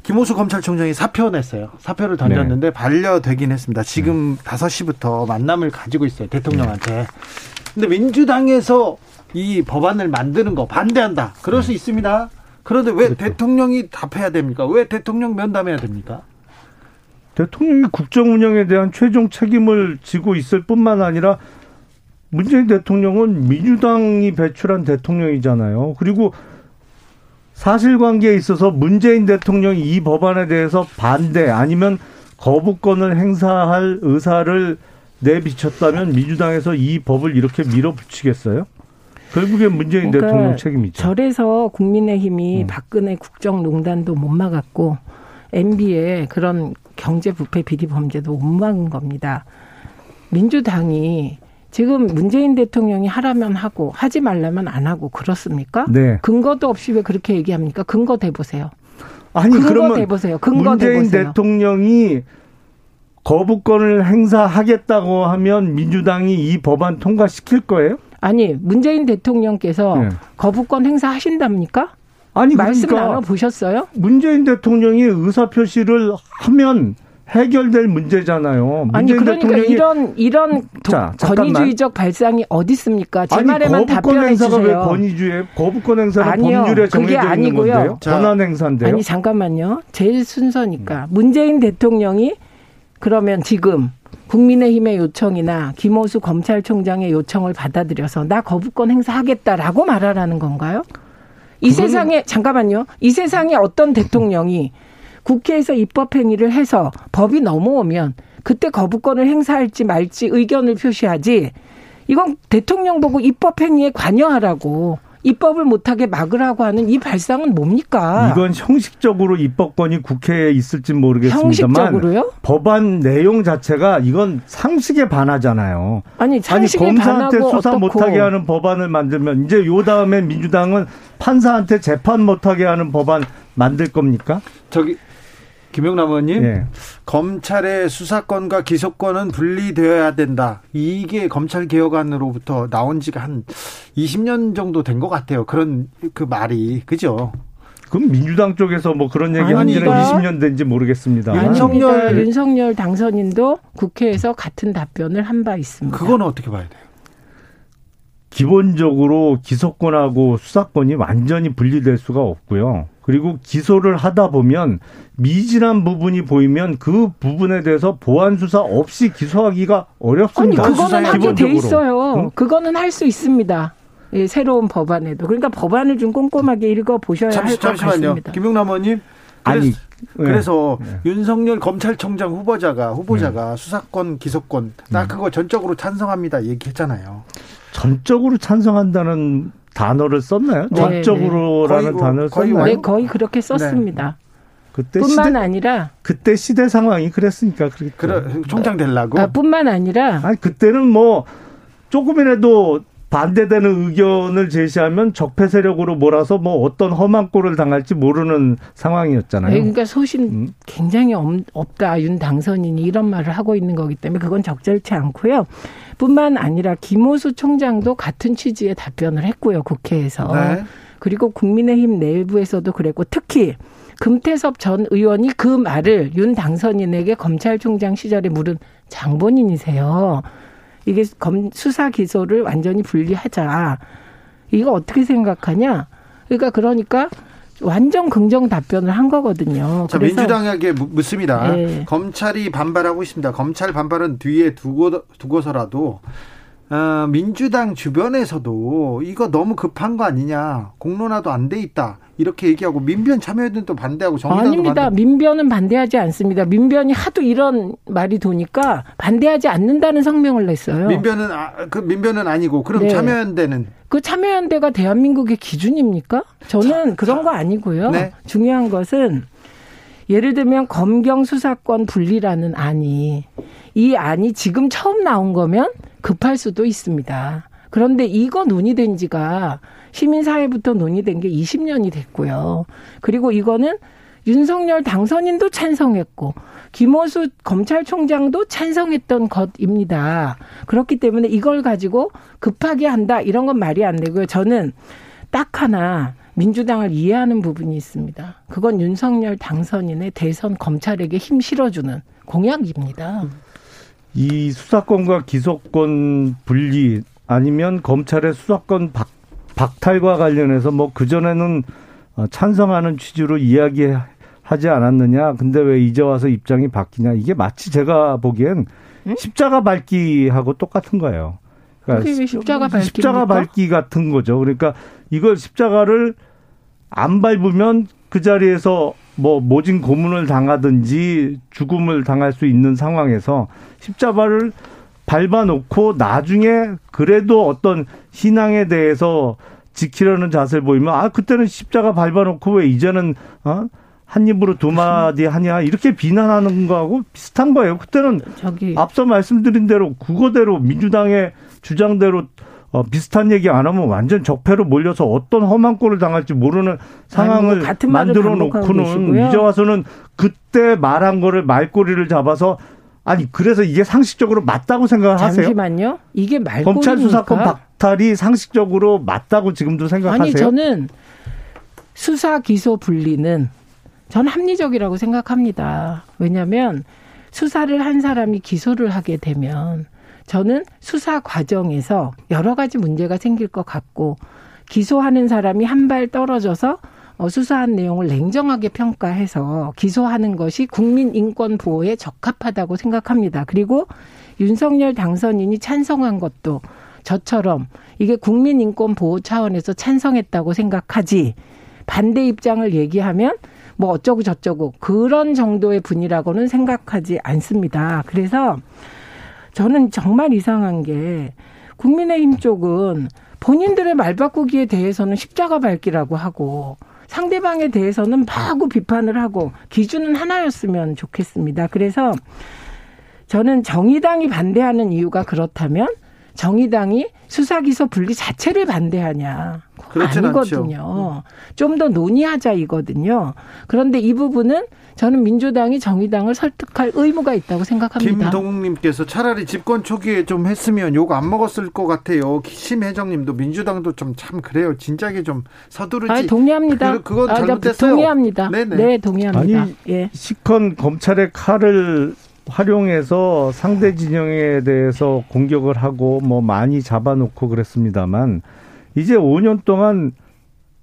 김호수 검찰총장이 사표 냈어요. 사표를 던졌는데 네. 반려되긴 했습니다. 지금 네. 5시부터 만남을 가지고 있어요. 대통령한테. 네. 근데 민주당에서 이 법안을 만드는 거 반대한다. 그럴 수 네. 있습니다. 그런데 왜 그렇죠. 대통령이 답해야 됩니까? 왜 대통령 면담해야 됩니까? 대통령이 국정 운영에 대한 최종 책임을 지고 있을 뿐만 아니라 문재인 대통령은 민주당이 배출한 대통령이잖아요. 그리고 사실관계에 있어서 문재인 대통령이 이 법안에 대해서 반대 아니면 거부권을 행사할 의사를 내비쳤다면 민주당에서 이 법을 이렇게 밀어붙이겠어요? 결국엔 문재인 그러니까 대통령 책임이죠. 절에서 국민의힘이 음. 박근혜 국정농단도 못 막았고 MB의 그런 경제 부패 비리 범죄도 못 막은 겁니다. 민주당이 지금 문재인 대통령이 하라면 하고 하지 말라면 안 하고 그렇습니까? 네. 근거도 없이 왜 그렇게 얘기합니까? 근거 대보세요. 아니 근거 그러면 대보세요. 근거 문재인 대보세요. 대통령이 거부권을 행사하겠다고 하면 민주당이 이 법안 통과시킬 거예요? 아니 문재인 대통령께서 네. 거부권 행사하신답니까? 아니 말씀 그러니까 나눠 보셨어요? 문재인 대통령이 의사 표시를 하면 해결될 문제잖아요. 아니 그러니까 이런 이런 자, 권위주의적 발상이 어디 있습니까? 제 아니, 말에만 답변해 주세요. 왜 권위주의 거부권 행사가 법률에 정해져 있는 건데요? 권한 행사인데요. 아니 잠깐만요. 제 순서니까 문재인 대통령이 그러면 지금 국민의힘의 요청이나 김호수 검찰총장의 요청을 받아들여서 나 거부권 행사하겠다라고 말하라는 건가요? 이 세상에 잠깐만요. 이 세상에 어떤 대통령이 국회에서 입법 행위를 해서 법이 넘어오면 그때 거부권을 행사할지 말지 의견을 표시하지. 이건 대통령 보고 입법 행위에 관여하라고 입법을 못하게 막으라고 하는 이 발상은 뭡니까? 이건 형식적으로 입법권이 국회에 있을지 모르겠습니다만 형식적으로요? 법안 내용 자체가 이건 상식에 반하잖아요. 아니, 상식에 아니 검사한테 수사 어떻고. 못하게 하는 법안을 만들면 이제 요 다음에 민주당은 판사한테 재판 못하게 하는 법안 만들 겁니까? 저기 김영남 의원님, 네. 검찰의 수사권과 기소권은 분리되어야 된다. 이게 검찰 개혁안으로부터 나온 지가 한 20년 정도 된 것 같아요. 그런 그 말이 그죠? 그럼 민주당 쪽에서 뭐 그런 얘기 한 지는 20년 된지 모르겠습니다. 윤석열 윤석열 당선인도 국회에서 같은 답변을 한 바 있습니다. 그건 어떻게 봐야 돼요? 기본적으로 기소권하고 수사권이 완전히 분리될 수가 없고요. 그리고 기소를 하다 보면 미진한 부분이 보이면 그 부분에 대해서 보안 수사 없이 기소하기가 어렵습니다. 아니 그거는 하게 돼 있어요. 응? 그거는 할 수 있습니다. 예, 새로운 법안에도 그러니까 법안을 좀 꼼꼼하게 읽어 보셔야 할 것 같습니다. 김용남 의원님. 아니 그래서 네. 윤석열 검찰총장 후보자가 후보자가 네. 수사권 기소권 나 음. 그거 전적으로 찬성합니다 얘기했잖아요. 전적으로 찬성한다는 단어를 썼나요? 네, 전적으로라는 네. 단어를 썼나요? 네, 거의 그렇게 썼습니다. 네. 그때 뿐만 시대, 아니라 그때 시대 상황이 그랬으니까 그래 총장 되려고. 아, 뿐만 아니라 아니 그때는 뭐 조금이라도 반대되는 의견을 제시하면 적폐 세력으로 몰아서 뭐 어떤 험한 꼴을 당할지 모르는 상황이었잖아요. 네, 그러니까 소신 음. 굉장히 없다 윤 당선인이 이런 말을 하고 있는 거기 때문에 그건 적절치 않고요. 뿐만 아니라 김호수 총장도 같은 취지의 답변을 했고요 국회에서 네. 그리고 국민의힘 내부에서도 그랬고 특히 금태섭 전 의원이 그 말을 윤 당선인에게 검찰총장 시절에 물은 장본인이세요. 이게 검 수사 기소를 완전히 분리하자. 이거 어떻게 생각하냐? 그러니까 그러니까 완전 긍정 답변을 한 거거든요. 자, 민주당에게 묻습니다. 네. 검찰이 반발하고 있습니다. 검찰 반발은 뒤에 두고 두고서라도 어, 민주당 주변에서도 이거 너무 급한 거 아니냐 공론화도 안 돼 있다 이렇게 얘기하고 민변 참여연대도 반대하고 정의당도 아닙니다. 반대. 민변은 반대하지 않습니다. 민변이 하도 이런 말이 도니까 반대하지 않는다는 성명을 냈어요. 민변은 아, 그 민변은 아니고 그럼 네. 참여연대는 그 참여연대가 대한민국의 기준입니까? 저는 자, 그런 자. 거 아니고요. 네. 중요한 것은 예를 들면 검경 수사권 분리라는 안이 이 안이 지금 처음 나온 거면 급할 수도 있습니다. 그런데 이거 논의된 지가 시민사회부터 논의된 게 20년이 됐고요. 그리고 이거는 윤석열 당선인도 찬성했고 김호수 검찰총장도 찬성했던 것입니다. 그렇기 때문에 이걸 가지고 급하게 한다 이런 건 말이 안 되고요. 저는 딱 하나 민주당을 이해하는 부분이 있습니다. 그건 윤석열 당선인의 대선 검찰에게 힘 실어주는 공약입니다. 이 수사권과 기소권 분리 아니면 검찰의 수사권 박, 박탈과 관련해서 뭐 그전에는 어, 찬성하는 취지로 이야기하지 않았느냐. 근데 왜 이제 와서 입장이 바뀌냐. 이게 마치 제가 보기엔 십자가 밟기하고 똑같은 거예요. 그러니까 십자가 밟기 십자가 밟기 같은 거죠. 그러니까 이걸 십자가를 안 밟으면 그 자리에서 뭐 모진 고문을 당하든지 죽음을 당할 수 있는 상황에서 십자가를 밟아놓고 나중에 그래도 어떤 신앙에 대해서 지키려는 자세를 보이면 아 그때는 십자가 밟아놓고 왜 이제는 어? 한 입으로 두 마디 하냐 이렇게 비난하는 거하고 비슷한 거예요. 그때는 저기. 앞서 말씀드린 대로 그거대로 민주당의 주장대로 어, 비슷한 얘기 안 하면 완전 적폐로 몰려서 어떤 험한 꼴을 당할지 모르는 상황을 아니, 만들어 놓고는 이제 와서는 그때 말한 거를 말꼬리를 잡아서 아니 그래서 이게 상식적으로 맞다고 생각을 하세요? 잠시만요. 이게 말꼬리입니까? 검찰 수사권 박탈이 상식적으로 맞다고 지금도 생각하세요? 아니 저는 수사 기소 분리는 전 합리적이라고 생각합니다. 왜냐하면 수사를 한 사람이 기소를 하게 되면 저는 수사 과정에서 여러 가지 문제가 생길 것 같고 기소하는 사람이 한 발 떨어져서 어, 수사한 내용을 냉정하게 평가해서 기소하는 것이 국민 인권 보호에 적합하다고 생각합니다. 그리고 윤석열 당선인이 찬성한 것도 저처럼 이게 국민 인권 보호 차원에서 찬성했다고 생각하지 반대 입장을 얘기하면 뭐 어쩌고 저쩌고 그런 정도의 분이라고는 생각하지 않습니다. 그래서 저는 정말 이상한 게 국민의힘 쪽은 본인들의 말 바꾸기에 대해서는 십자가 밟기라고 하고 상대방에 대해서는 마구 비판을 하고 기준은 하나였으면 좋겠습니다. 그래서 저는 정의당이 반대하는 이유가 그렇다면 정의당이 수사기소 분리 자체를 반대하냐. 아니거든요. 좀 더 논의하자 이거든요. 그런데 이 부분은 저는 민주당이 정의당을 설득할 의무가 있다고 생각합니다. 김동욱님께서 차라리 집권 초기에 좀 했으면 욕 안 먹었을 것 같아요. 심혜정님도 민주당도 좀 참 그래요. 진작에 좀 서두르지. 아, 동의합니다. 그, 그건 아, 잘못됐어요. 동의합니다. 네네. 네, 동의합니다. 아니, 예. 시컨 검찰의 칼을 활용해서 상대 진영에 대해서 공격을 하고 뭐 많이 잡아놓고 그랬습니다만 이제 5년 동안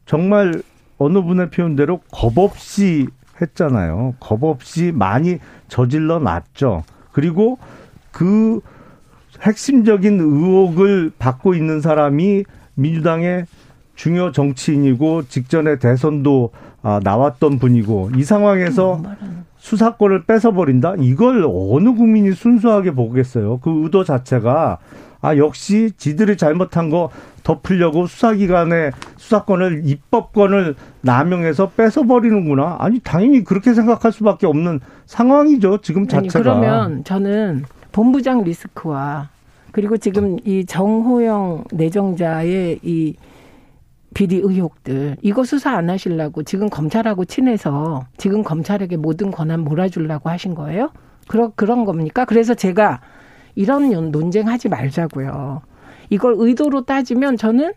정말 어느 분의 표현대로 겁 없이 했잖아요. 겁 없이 많이 저질러 놨죠. 그리고 그 핵심적인 의혹을 받고 있는 사람이 민주당의 중요 정치인이고 직전에 대선도 아, 나왔던 분이고 이 상황에서 음, 수사권을 뺏어버린다? 이걸 어느 국민이 순수하게 보겠어요. 그 의도 자체가 아 역시 지들이 잘못한 거 덮으려고 수사기관의 수사권을 입법권을 남용해서 뺏어버리는구나. 아니 당연히 그렇게 생각할 수밖에 없는 상황이죠. 지금 자체가. 아니, 그러면 저는 본부장 리스크와 그리고 지금 이 정호영 내정자의 이 비리 의혹들 이거 수사 안 하시려고 지금 검찰하고 친해서 지금 검찰에게 모든 권한 몰아주려고 하신 거예요? 그런 그런 겁니까? 그래서 제가 이런 논쟁하지 말자고요. 이걸 의도로 따지면 저는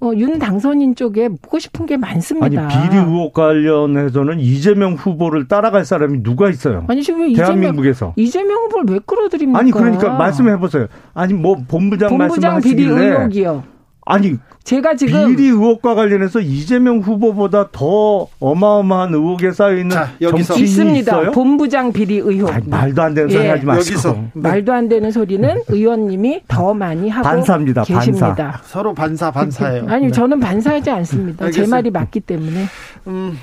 어, 윤 당선인 쪽에 묻고 싶은 게 많습니다. 아니 비리 의혹 관련해서는 이재명 후보를 따라갈 사람이 누가 있어요? 아니 지금 대한민국에서 이재명, 이재명 후보를 왜 끌어들입니까? 아니 그러니까 말씀해 보세요. 아니 뭐 본부장, 본부장 말씀하시길래 비리 의혹이요. 아니 제가 지금 비리 의혹과 관련해서 이재명 후보보다 더 어마어마한 의혹에 쌓여 있는 정치인이 있습니다. 있어요? 본부장 비리 의혹. 아니, 말도 안 되는 소리 예. 하지 마시고. 여기서. 네. 말도 안 되는 소리는 의원님이 더 많이 하고 반사입니다. 계십니다. 반사. 서로 반사 반사예요. 아니 네. 저는 반사하지 않습니다. 제 말이 맞기 때문에. 음,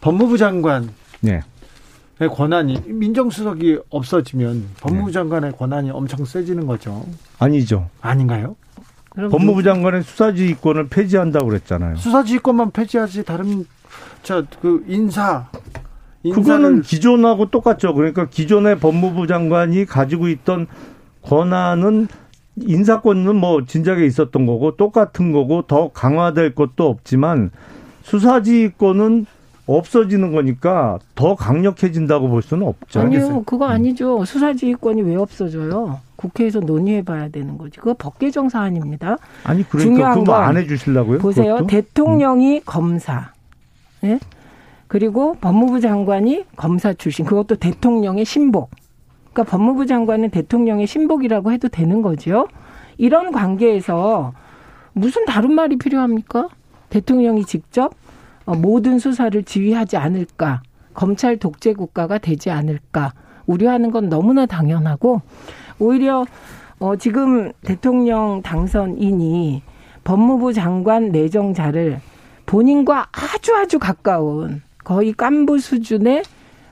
법무부 장관. 네. 권한이 민정수석이 없어지면 법무부 장관의 권한이 엄청 세지는 거죠. 아니죠. 아닌가요? 법무부 장관의 수사지휘권을 폐지한다고 그랬잖아요. 수사지휘권만 폐지하지 다른 자그 인사 그거는 기존하고 똑같죠. 그러니까 기존의 법무부 장관이 가지고 있던 권한은 인사권은 뭐 진작에 있었던 거고 똑같은 거고 더 강화될 것도 없지만 수사지휘권은 없어지는 거니까 더 강력해진다고 볼 수는 없죠. 아니요, 그거 아니죠. 수사지휘권이 왜 없어져요? 국회에서 논의해봐야 되는 거지. 그거 법 개정 사안입니다. 아니 그러니까 그거 안 해주실라고요? 보세요. 그것도? 대통령이 음. 검사, 예? 그리고 법무부 장관이 검사 출신. 그것도 대통령의 신복. 그러니까 법무부 장관은 대통령의 신복이라고 해도 되는 거죠. 이런 관계에서 무슨 다른 말이 필요합니까? 대통령이 직접 어, 모든 수사를 지휘하지 않을까, 검찰 독재 국가가 되지 않을까 우려하는 건 너무나 당연하고 오히려 어 지금 대통령 당선인이 법무부 장관 내정자를 본인과 아주 아주 가까운 거의 깐부 수준의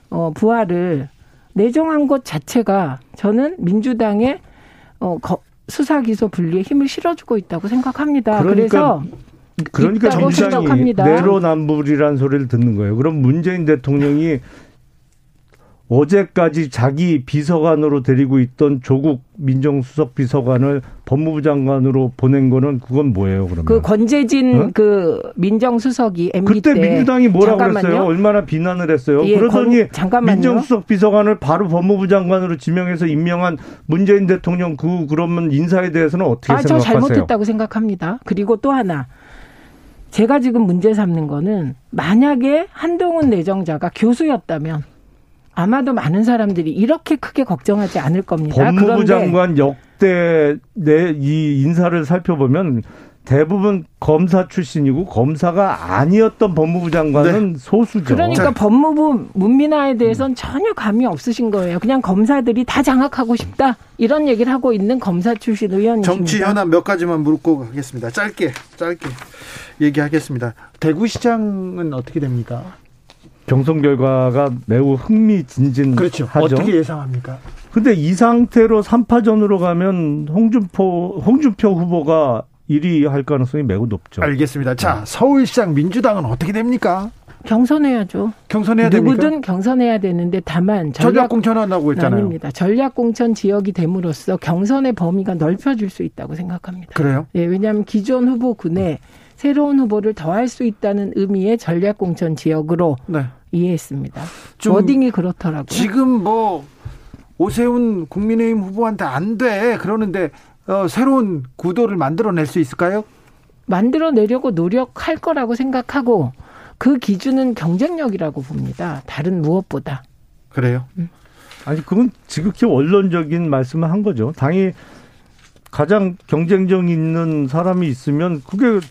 어 부하를 내정한 것 자체가 저는 민주당의 어 수사 기소 분리에 힘을 실어주고 있다고 생각합니다. 그러니까 그래서 그러니까 정상이 내로남불이라는 소리를 듣는 거예요. 그럼 문재인 대통령이 어제까지 자기 비서관으로 데리고 있던 조국 민정수석 비서관을 법무부 장관으로 보낸 거는 그건 뭐예요, 그러면? 그 권재진 어? 그 민정수석이 MB 그때 민주당이 뭐라고 잠깐만요. 그랬어요? 얼마나 비난을 했어요? 예, 그러더니 권, 민정수석 비서관을 바로 법무부 장관으로 지명해서 임명한 문재인 대통령 그 그러면 인사에 대해서는 어떻게 아, 생각하세요? 저 잘못했다고 생각합니다. 그리고 또 하나 제가 지금 문제 삼는 거는 만약에 한동훈 내정자가 교수였다면 아마도 많은 사람들이 이렇게 크게 걱정하지 않을 겁니다. 법무부 장관 역대 내 이 인사를 살펴보면 대부분 검사 출신이고 검사가 아니었던 법무부 장관은 네. 소수죠. 그러니까 자. 법무부 문민화에 대해서는 전혀 감이 없으신 거예요. 그냥 검사들이 다 장악하고 싶다 이런 얘기를 하고 있는 검사 출신 의원이십니다. 정치 현안 몇 가지만 물고 가겠습니다. 짧게 짧게 얘기하겠습니다. 대구시장은 어떻게 됩니까? 경선 결과가 매우 흥미진진하죠. 그렇죠. 어떻게 예상합니까? 근데 이 상태로 3파전으로 가면 홍준표 홍준표 후보가 1위 할 가능성이 매우 높죠. 알겠습니다. 자, 서울시장 민주당은 어떻게 됩니까? 경선해야죠. 경선해야 누구든 됩니까? 경선해야 되는데 다만 전략 공천 한다고 했잖아요. 아닙니다. 전략 공천 지역이 됨으로써 경선의 범위가 넓혀질 수 있다고 생각합니다. 그래요? 예, 왜냐하면 기존 후보군에 새로운 후보를 더할 수 있다는 의미의 전략 공천 지역으로 네. 이해했습니다. 워딩이 그렇더라고요. 지금 뭐 오세훈 국민의힘 후보한테 안 돼 그러는데 어, 새로운 구도를 만들어낼 수 있을까요? 만들어내려고 노력할 거라고 생각하고 그 기준은 경쟁력이라고 봅니다. 다른 무엇보다. 그래요? 음. 아니 그건 지극히 원론적인 말씀을 한 거죠. 당이 가장 경쟁력 있는 사람이 있으면 그게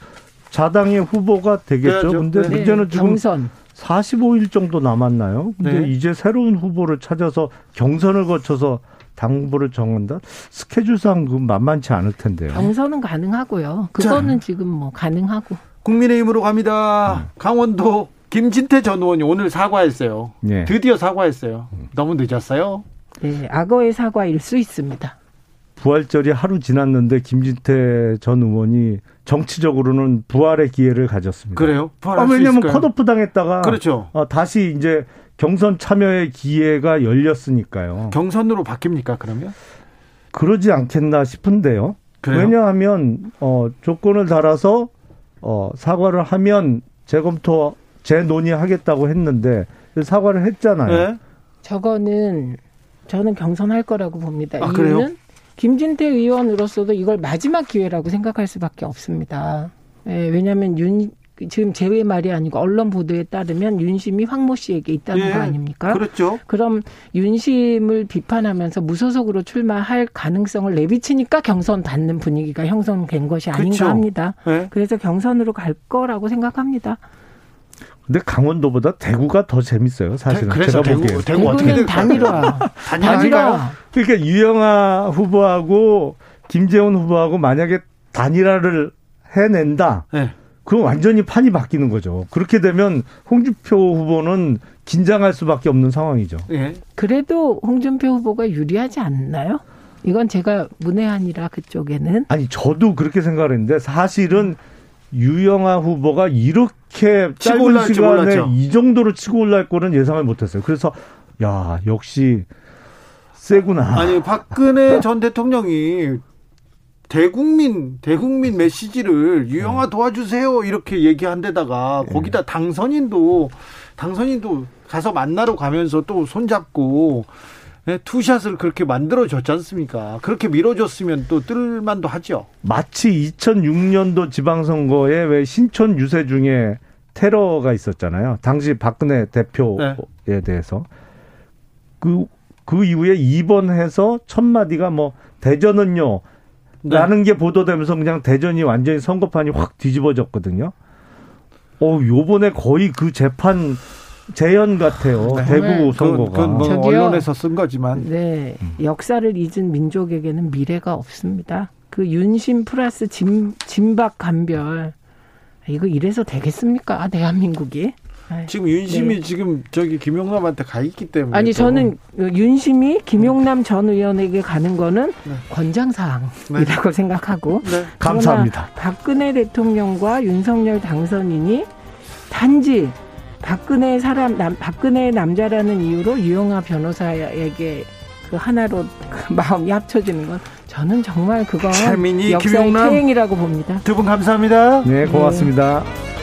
자당의 후보가 되겠죠. 네, 근데 네. 문제는 지금 경선. 45일 정도 남았나요? 근데 네. 이제 새로운 후보를 찾아서 경선을 거쳐서 당 후보를 정한다? 스케줄상 그 만만치 않을 텐데요. 경선은 가능하고요. 그거는 자, 지금 뭐 가능하고. 국민의힘으로 갑니다. 음. 강원도 김진태 전 의원이 오늘 사과했어요. 네. 드디어 사과했어요. 너무 늦었어요. 네, 악어의 사과일 수 있습니다. 부활절이 하루 지났는데 김진태 전 의원이 정치적으로는 부활의 기회를 가졌습니다. 그래요? 아, 왜냐하면 컷오프 당했다가 그렇죠. 어, 다시 이제 경선 참여의 기회가 열렸으니까요. 경선으로 바뀝니까 그러면? 그러지 않겠나 싶은데요. 그래요? 왜냐하면 어, 조건을 달아서 어, 사과를 하면 재검토 재논의하겠다고 했는데 사과를 했잖아요. 네? 저거는 저는 경선할 거라고 봅니다. 아, 이유는 그래요? 김진태 의원으로서도 이걸 마지막 기회라고 생각할 수밖에 없습니다. 예, 왜냐하면 윤 지금 제외 말이 아니고 언론 보도에 따르면 윤심이 황모 씨에게 있다는 예, 거 아닙니까? 그렇죠. 그럼 윤심을 비판하면서 무소속으로 출마할 가능성을 내비치니까 경선 받는 분위기가 형성된 것이 아닌가 그렇죠. 합니다. 예. 그래서 경선으로 갈 거라고 생각합니다. 근데 강원도보다 대구가 더 재밌어요, 사실은. 그래서 제가 보기에. 대구 어떻게 단일화. 단일화. 그러니까 유영아 후보하고 김재원 후보하고 만약에 단일화를 해낸다. 네. 그럼 완전히 판이 바뀌는 거죠. 그렇게 되면 홍준표 후보는 긴장할 수밖에 없는 상황이죠. 네. 그래도 홍준표 후보가 유리하지 않나요? 이건 제가 문외한이라 그쪽에는. 아니 저도 그렇게 생각했는데 사실은 유영아 후보가 이렇게 짧은 시간에 이 정도로 치고 올라올 거는 예상을 못했어요. 그래서 야 역시 세구나. 아니 박근혜 전 대통령이 대국민 대국민 메시지를 유영아 네. 도와주세요 이렇게 얘기한 데다가 네. 거기다 당선인도 당선인도 가서 만나러 가면서 또 손잡고 네, 투샷을 그렇게 만들어 줬지 않습니까? 그렇게 밀어줬으면 또 뜰만도 하죠. 마치 2006년도 지방선거에 왜 신촌 유세 중에 테러가 있었잖아요. 당시 박근혜 대표에 네. 대해서 그, 그 이후에 입원해서 첫 마디가 뭐 대전은요 네. 라는 게 보도되면서 그냥 대전이 완전히 선거판이 확 뒤집어졌거든요. 어, 요번에 거의 그 재판 재현 같아요. 네. 대구 네. 선거가. 그건, 그건 뭐 언론에서 쓴 거지만. 네. 역사를 잊은 민족에게는 미래가 없습니다. 그 윤심 플러스 진, 진박 간별. 이거 이래서 되겠습니까? 대한민국이. 지금 윤심이 네. 지금 저기 김용남한테 가 있기 때문에 아니 저는 윤심이 김용남 전 의원에게 가는 거는 네. 권장 사항이라고 네. 생각하고 네. 감사합니다. 박근혜 대통령과 윤석열 당선인이 단지 박근혜 사람 남, 박근혜 남자라는 이유로 유영아 변호사에게 그 하나로 그 마음이 합쳐지는 건 저는 정말 그건 역사의 퇴행이라고 봅니다. 두 분 감사합니다. 네, 고맙습니다. 네.